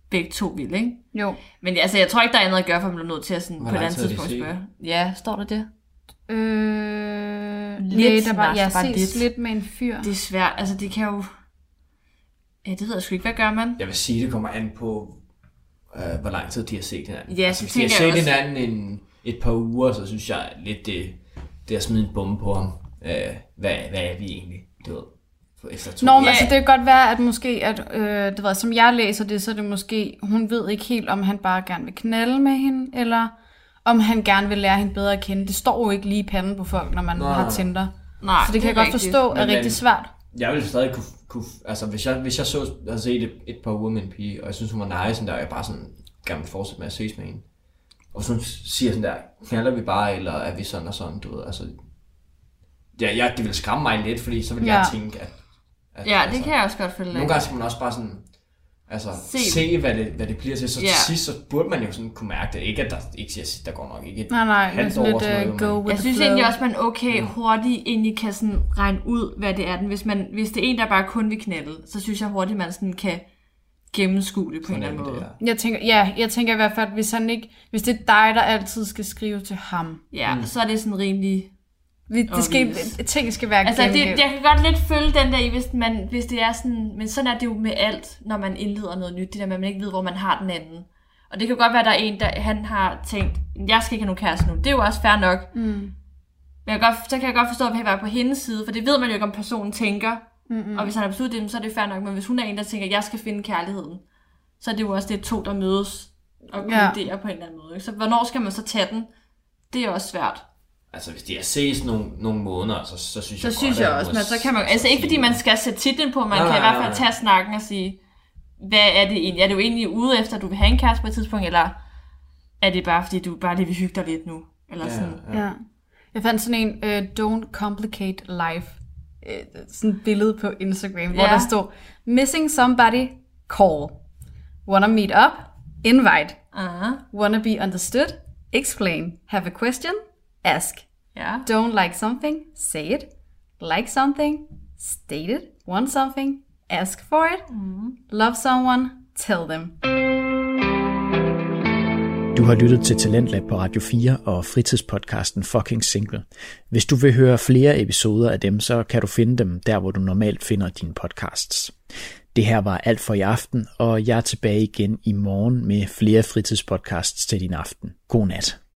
begge to vil, ikke? Jo. Men altså, jeg tror ikke, der er andet at gøre, for man bliver nødt til at sådan, Hvor på et andet tidspunkt spørge. Ja, står der det? Øh, Lidt, lidt, der var, jeg bare ses lidt. lidt. lidt med en fyr. Det er svært. Altså, det kan jo... Ja, det ved jeg sgu ikke. Hvad gør man? Jeg vil sige, det kommer an på, øh, hvor lang tid de har set hinanden. Ja, altså, det hvis de har set også. hinanden en, et par uger, så synes jeg lidt, det, det er at smide en bombe på ham. Øh, hvad, hvad er vi egentlig, du ved, for efter to Nå, men Ja. altså, det kan godt være, at måske, at, øh, det ved, som jeg læser det, så er det måske, hun ved ikke helt, om han bare gerne vil knalde med hende, eller om han gerne vil lære hende bedre at kende. Det står jo ikke lige i panden på folk, når man Nej, har. Tinder. Nej, Så det kan jeg godt forstå er Men- rigtig svært. Jeg ville stadig kunne, kunne altså hvis jeg, hvis jeg så, havde set et, et par uger med en pige, og jeg synes, hun var nice, der, og jeg bare sådan, gerne vil fortsætte med at ses med hende. Og så siger sådan der, knaller vi bare, eller er vi sådan og sådan, du ved, altså. Ja, ja det ville skræmme mig lidt, fordi så ville Ja. jeg tænke, at, at Ja, det kan jeg også godt følge Nogle gange skal man også bare sådan, altså, Se. se, hvad, det, hvad det bliver til. Så Ja. til sidst, så burde man jo sådan kunne mærke det. Ikke at der, ikke siger, at der går nok ikke et Nej, nej, halvt lidt sådan uh, noget, go men- with Jeg synes egentlig også, man okay hurtigt egentlig kan sådan regne ud, hvad det er. Den. Hvis, man, hvis det er en, der bare kun vil knalde, så synes jeg hurtigt, man sådan kan gennemskue det på en eller anden fornemme måde. det, Jeg tænker, ja, jeg tænker i hvert fald, hvis, han ikke, hvis det er dig, der altid skal skrive til ham. Ja, mm. så er det sådan rimelig... Vi- Det skal, Obvious. ting skal være Altså, det, jeg kan godt lidt følge den der i, hvis, man, hvis det er sådan... Men sådan er det jo med alt, når man indleder noget nyt. Det der med, at man ikke ved, hvor man har den anden. Og det kan godt være, at der er en, der han har tænkt, jeg skal ikke have nogen kæreste nu. Det er jo også fair nok. Mm. Men jeg kan godt, så kan jeg godt forstå, at vi være på hendes side, for det ved man jo ikke, om personen tænker. Mm-mm. Og hvis han har besluttet det, så er det fair nok. Men hvis hun er en, der tænker, at jeg skal finde kærligheden, så er det jo også det to, der mødes og Ja. kolliderer på en eller anden måde. Så hvornår skal man så tage den? Det er også svært. Altså, hvis de har ses nogle, nogle måneder, så, så synes Så jeg synes godt, jeg også, men så kan man, altså ikke fordi man skal sætte titlen på, man Nej, kan i nej, hvert nej, fald tage snakken og sige, hvad er det egentlig? Er du egentlig ude efter, at du vil have en kæreste på et tidspunkt, eller er det bare fordi, du bare lige vil hygge dig lidt nu? Eller Ja, sådan. ja. Ja. Jeg fandt sådan en, uh, don't complicate life, uh, sådan et billede på Instagram, hvor Ja. der stod, missing somebody, call. Wanna meet up? Invite. Aha, Wanna be understood? Explain. Have a question? Ask. ja. Don't like something? Say it. Like something? State it. Want something? Ask for it. Love someone? Tell them. Du har lyttet til Talentlab på Radio 4 og fritidspodcasten Fucking Single. Hvis du vil høre flere episoder af dem, så kan du finde dem der, hvor du normalt finder dine podcasts. Det her var alt for i aften, og jeg er tilbage igen i morgen med flere fritidspodcasts til din aften. God nat.